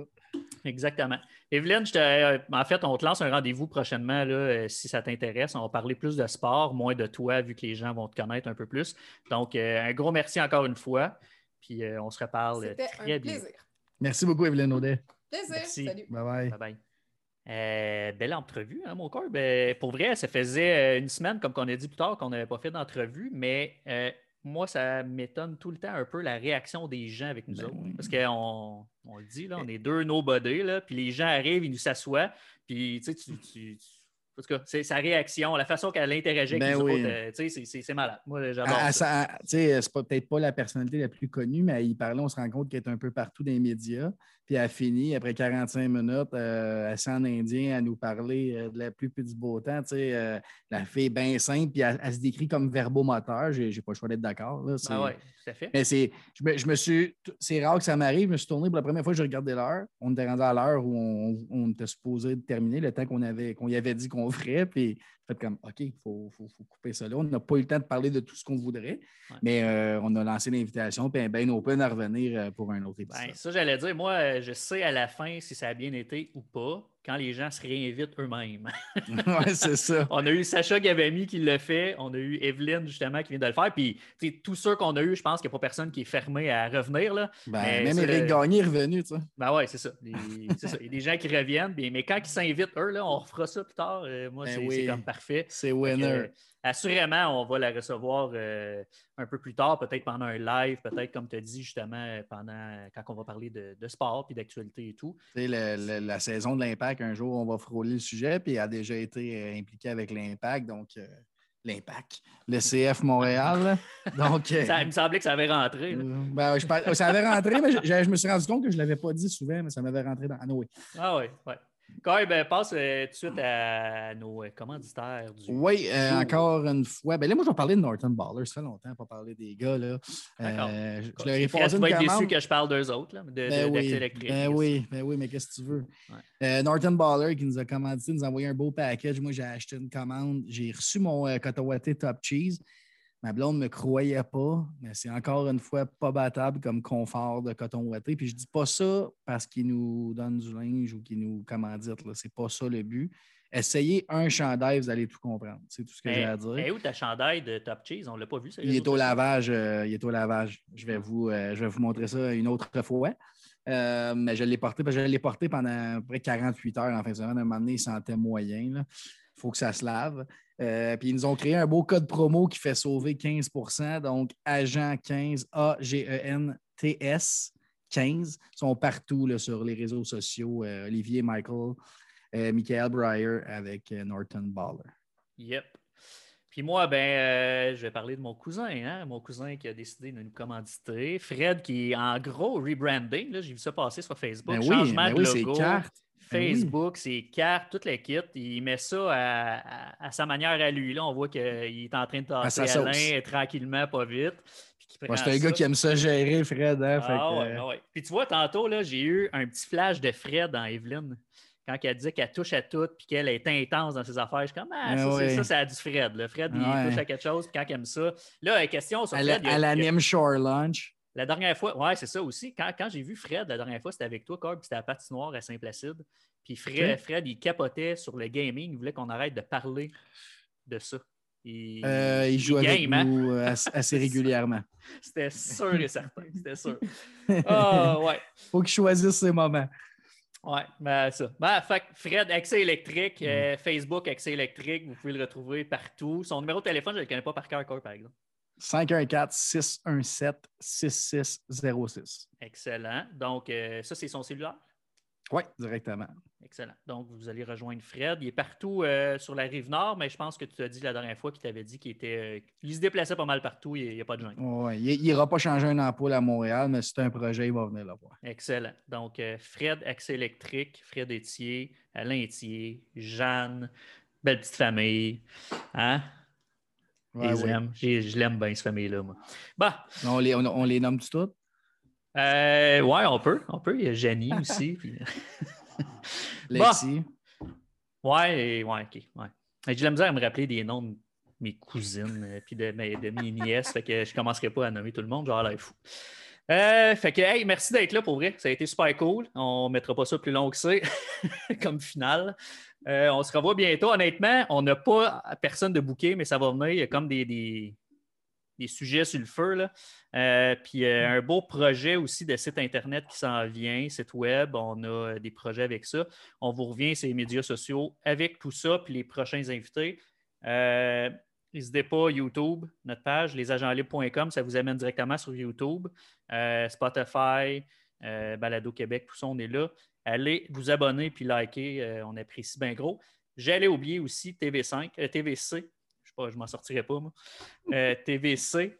Exactement. Evelyne, je te- euh, en fait, on te lance un rendez-vous prochainement là, euh, si ça t'intéresse. On va parler plus de sport, moins de toi, vu que les gens vont te connaître un peu plus. Donc, euh, un gros merci encore une fois. Puis on se reparle C'était très un bien. plaisir. Merci beaucoup, Evelyne Audet. Plaisir. Merci. Salut. Bye bye. Bye bye. Euh, belle entrevue, hein, mon corps. Ben, pour vrai, ça faisait une semaine, comme on a dit plus tard, qu'on n'avait pas fait d'entrevue, mais euh, moi, ça m'étonne tout le temps un peu la réaction des gens avec nous Ben autres. oui. Parce qu'on on le dit, là, on est deux nobody, là, puis les gens arrivent, ils nous s'assoient, puis tu sais, tu. tu- en tout cas, c'est sa réaction, la façon qu'elle interagit avec Ben nous oui. autres, euh, tu sais, c'est- malade. Moi, j'adore À- ça. à- tu sais, c'est pas- peut-être pas la personnalité la plus connue, mais à y parler, on se rend compte qu'elle est un peu partout dans les médias. Puis elle a fini, après 45 minutes, euh, elle en indien à nous parler euh, de la pluie puis du beau temps. Tu sais, euh, la fille bien simple, puis elle, elle se décrit comme verbomoteur. J'ai j'ai pas le choix d'être d'accord. Ah ouais, tout à fait. Mais c'est, je me, je me suis, c'est rare que ça m'arrive. Je me suis tourné pour la première fois, j'ai regardé l'heure. On était rendu à l'heure où on, on était supposé terminer, le temps qu'on avait, qu'on y avait dit qu'on ferait. Puis fait comme, OK, il faut, faut- faut couper ça là. On n'a pas eu le temps de parler de tout ce qu'on voudrait, Ouais. mais euh, on a lancé l'invitation, puis ben open à revenir euh, pour un autre épisode. Ben, ça, j'allais dire, moi, euh, je sais à la fin si ça a bien été ou pas quand les gens se réinvitent eux-mêmes. ouais, c'est ça. On a eu Sacha Gavami qui l'a fait. On a eu Evelyne, justement, qui vient de le faire. Puis, tous ceux qu'on a eu, je pense qu'il n'y a pas personne qui est fermé à revenir. Là. Ben, Mais même Eric le- Gagné est revenu, tu sais. Ben ouais, c'est ça. Ça. Il y a des gens qui reviennent. mais quand ils s'invitent, eux, là, on refera ça plus tard. Euh, moi, Ben c'est oui. comme parfait. C'est winner. euh, assurément, on va la recevoir euh, un peu plus tard, peut-être pendant un live, peut-être, comme tu as dit, justement, pendant quand on va parler de, de sport puis d'actualité et tout. Le- le- la saison de l'Impact, un jour, on va frôler le sujet, puis elle a déjà été euh, impliquée avec l'Impact, donc euh, l'Impact, le CF Montréal. Donc, euh, Ça, il me semblait que ça avait rentré. ben, je ça avait rentré, mais je, je me suis rendu compte que je ne l'avais pas dit souvent, mais ça m'avait rentré dans. Ah, oui. Ah oui, oui. Quand ben, passe euh, tout de suite à nos euh, commanditaires du. Oui, euh, encore une fois. Ben là, moi, je vais parler de Norton Baller. Ça fait longtemps pas parler des gars. Là. D'accord. Euh, je, je leur ai passé une vas être déçu commande. que je parle d'eux autres, là, de, Ben oui, électrique. ben oui, ben oui, mais qu'est-ce que tu veux? Euh, Norton Baller qui nous a commandité, nous a envoyé un beau package. Moi, j'ai acheté une commande. J'ai reçu mon euh, Cotawaté Top Cheese. Ma blonde ne me croyait pas, mais c'est encore une fois pas battable comme confort de coton ouaté. Puis je dis pas ça parce qu'il nous donne du linge ou qu'il nous commandite. là. C'est pas ça le but. Essayez un chandail, vous allez tout comprendre. C'est tout ce que j'ai à dire. Et où ta chandail de Top Cheese? On ne l'a pas vu. ça, Il est au lavage. euh, il est au lavage. Je vais vous, euh, je vais vous montrer ça une autre fois. Euh, mais je l'ai porté, parce que je l'ai porté pendant à peu près 48 heures en fin de semaine. À un moment donné, il sentait moyen. Il faut que ça se lave. Euh, puis ils nous ont créé un beau code promo qui fait sauver 15% Donc, agent 15, A-G-E-N-T-S 15 sont partout là, sur les réseaux sociaux. Euh, Olivier, Michael, euh, Michael Breyer avec Norton Baller. Yep. Puis moi, ben, je vais parler de mon cousin, hein, mon cousin qui a décidé de nous commanditer. Fred qui est en gros rebranding. J'ai vu ça passer sur Facebook. Ben oui, Changement ben de oui, logo. Ben oui. Facebook, ses cartes, toute la kit. Il met ça à, à- à sa manière à lui. Là, on voit qu'il est en train de tasser Alain tranquillement, pas vite. C'est un gars qui aime ça gérer, Fred. hein, fait Ah que, ouais, euh, ah ouais. Puis tu vois, tantôt, là, j'ai eu un petit flash de Fred dans Evelyne. Quand elle dit qu'elle touche à tout puis qu'elle est intense dans ses affaires, je suis comme, ah, Ah ça, ouais. ça, à du Fred. là. Fred, il touche à quelque chose, puis quand il aime ça. Là, question sur Fred. il a- à il a- l'anime Shore Lunch. La dernière fois, ouais, c'est ça aussi. Quand, quand j'ai vu Fred la dernière fois, c'était avec toi, Corb, puis c'était à Patinoire à Saint-Placide. Puis Fred. Fred, il capotait sur le gaming. Il voulait qu'on arrête de parler de ça. Il, Euh, il joue avec game, hein? nous euh, assez, régulièrement. C'était sûr et certain. C'était sûr. Ah, ouais. faut qu'il choisisse ses moments. Ouais, ben ça. Ben, fait Fred, accès électrique, Mm. euh, Facebook, accès électrique, vous pouvez le retrouver partout. Son numéro de téléphone, je ne le connais pas par cœur, par exemple. 514-617-6606. Excellent. Donc, euh, ça, c'est son cellulaire? Oui, directement. Excellent. Donc, vous allez rejoindre Fred. Il est partout euh, sur la rive nord, mais je pense que tu as dit la dernière fois qu'il t'avait dit qu'il était. euh, qu'il se déplaçait pas mal partout, il n'y a, pas de gêne. Ouais, il n'ira pas changer un ampoule à Montréal, mais c'est un projet, il va venir le voir. Excellent. Donc, Fred, accès électrique, Fred Etier, Alain Etier, Jeanne, belle petite famille. Hein? Je Ouais, les ouais. aime. Je l'aime bien, cette famille-là, moi. Bah, On les, on, on les nomme tous? euh, ouais, on peut. On peut. Il y a Jenny aussi. puis- Lexi. Ouais, et- ouais, ok. Ouais. J'ai de la misère à me rappeler des noms de mes cousines et puis de, mes- de mes nièces. fait que je ne commencerai pas à nommer tout le monde, genre l'air fou. Euh, fait que, hey, merci d'être là pour vrai. Ça a été super cool. On ne mettra pas ça plus long que ça comme finale. Euh, on se revoit bientôt. Honnêtement, on n'a pas personne de bouquet, mais ça va venir. Il y a comme des, des, des sujets sur le feu. Là. Euh, puis euh, un beau projet aussi de site Internet qui s'en vient, site web. On a des projets avec ça. On vous revient sur les médias sociaux avec tout ça, puis les prochains invités. N'hésitez pas, YouTube, notre page, lesagentlibres.com, ça vous amène directement sur YouTube, Spotify, Balado Québec, tout ça, on est là. Allez vous abonner puis liker, euh, on apprécie bien gros. J'allais oublier aussi TV5, TVC, je ne sais pas, je m'en sortirai pas, moi. TVC,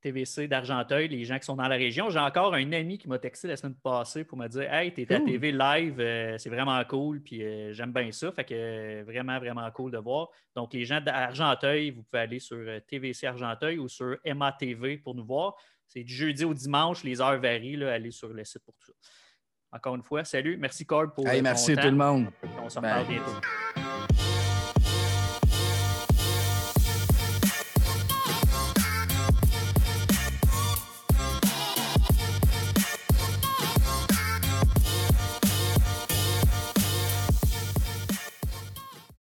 TVC d'Argenteuil, les gens qui sont dans la région. J'ai encore un ami qui m'a texté la semaine passée pour me dire Hey, t'es à TV live, euh, c'est vraiment cool, puis euh, j'aime bien ça. Fait que euh, vraiment, vraiment cool de voir. Donc, les gens d'Argenteuil, vous pouvez aller sur TVC Argenteuil ou sur MATV pour nous voir. C'est du jeudi au dimanche, les heures varient. Là, allez sur le site pour tout ça. Encore une fois, salut. Merci, Cord, pour. Hey, merci tout le monde. On se reparle bientôt.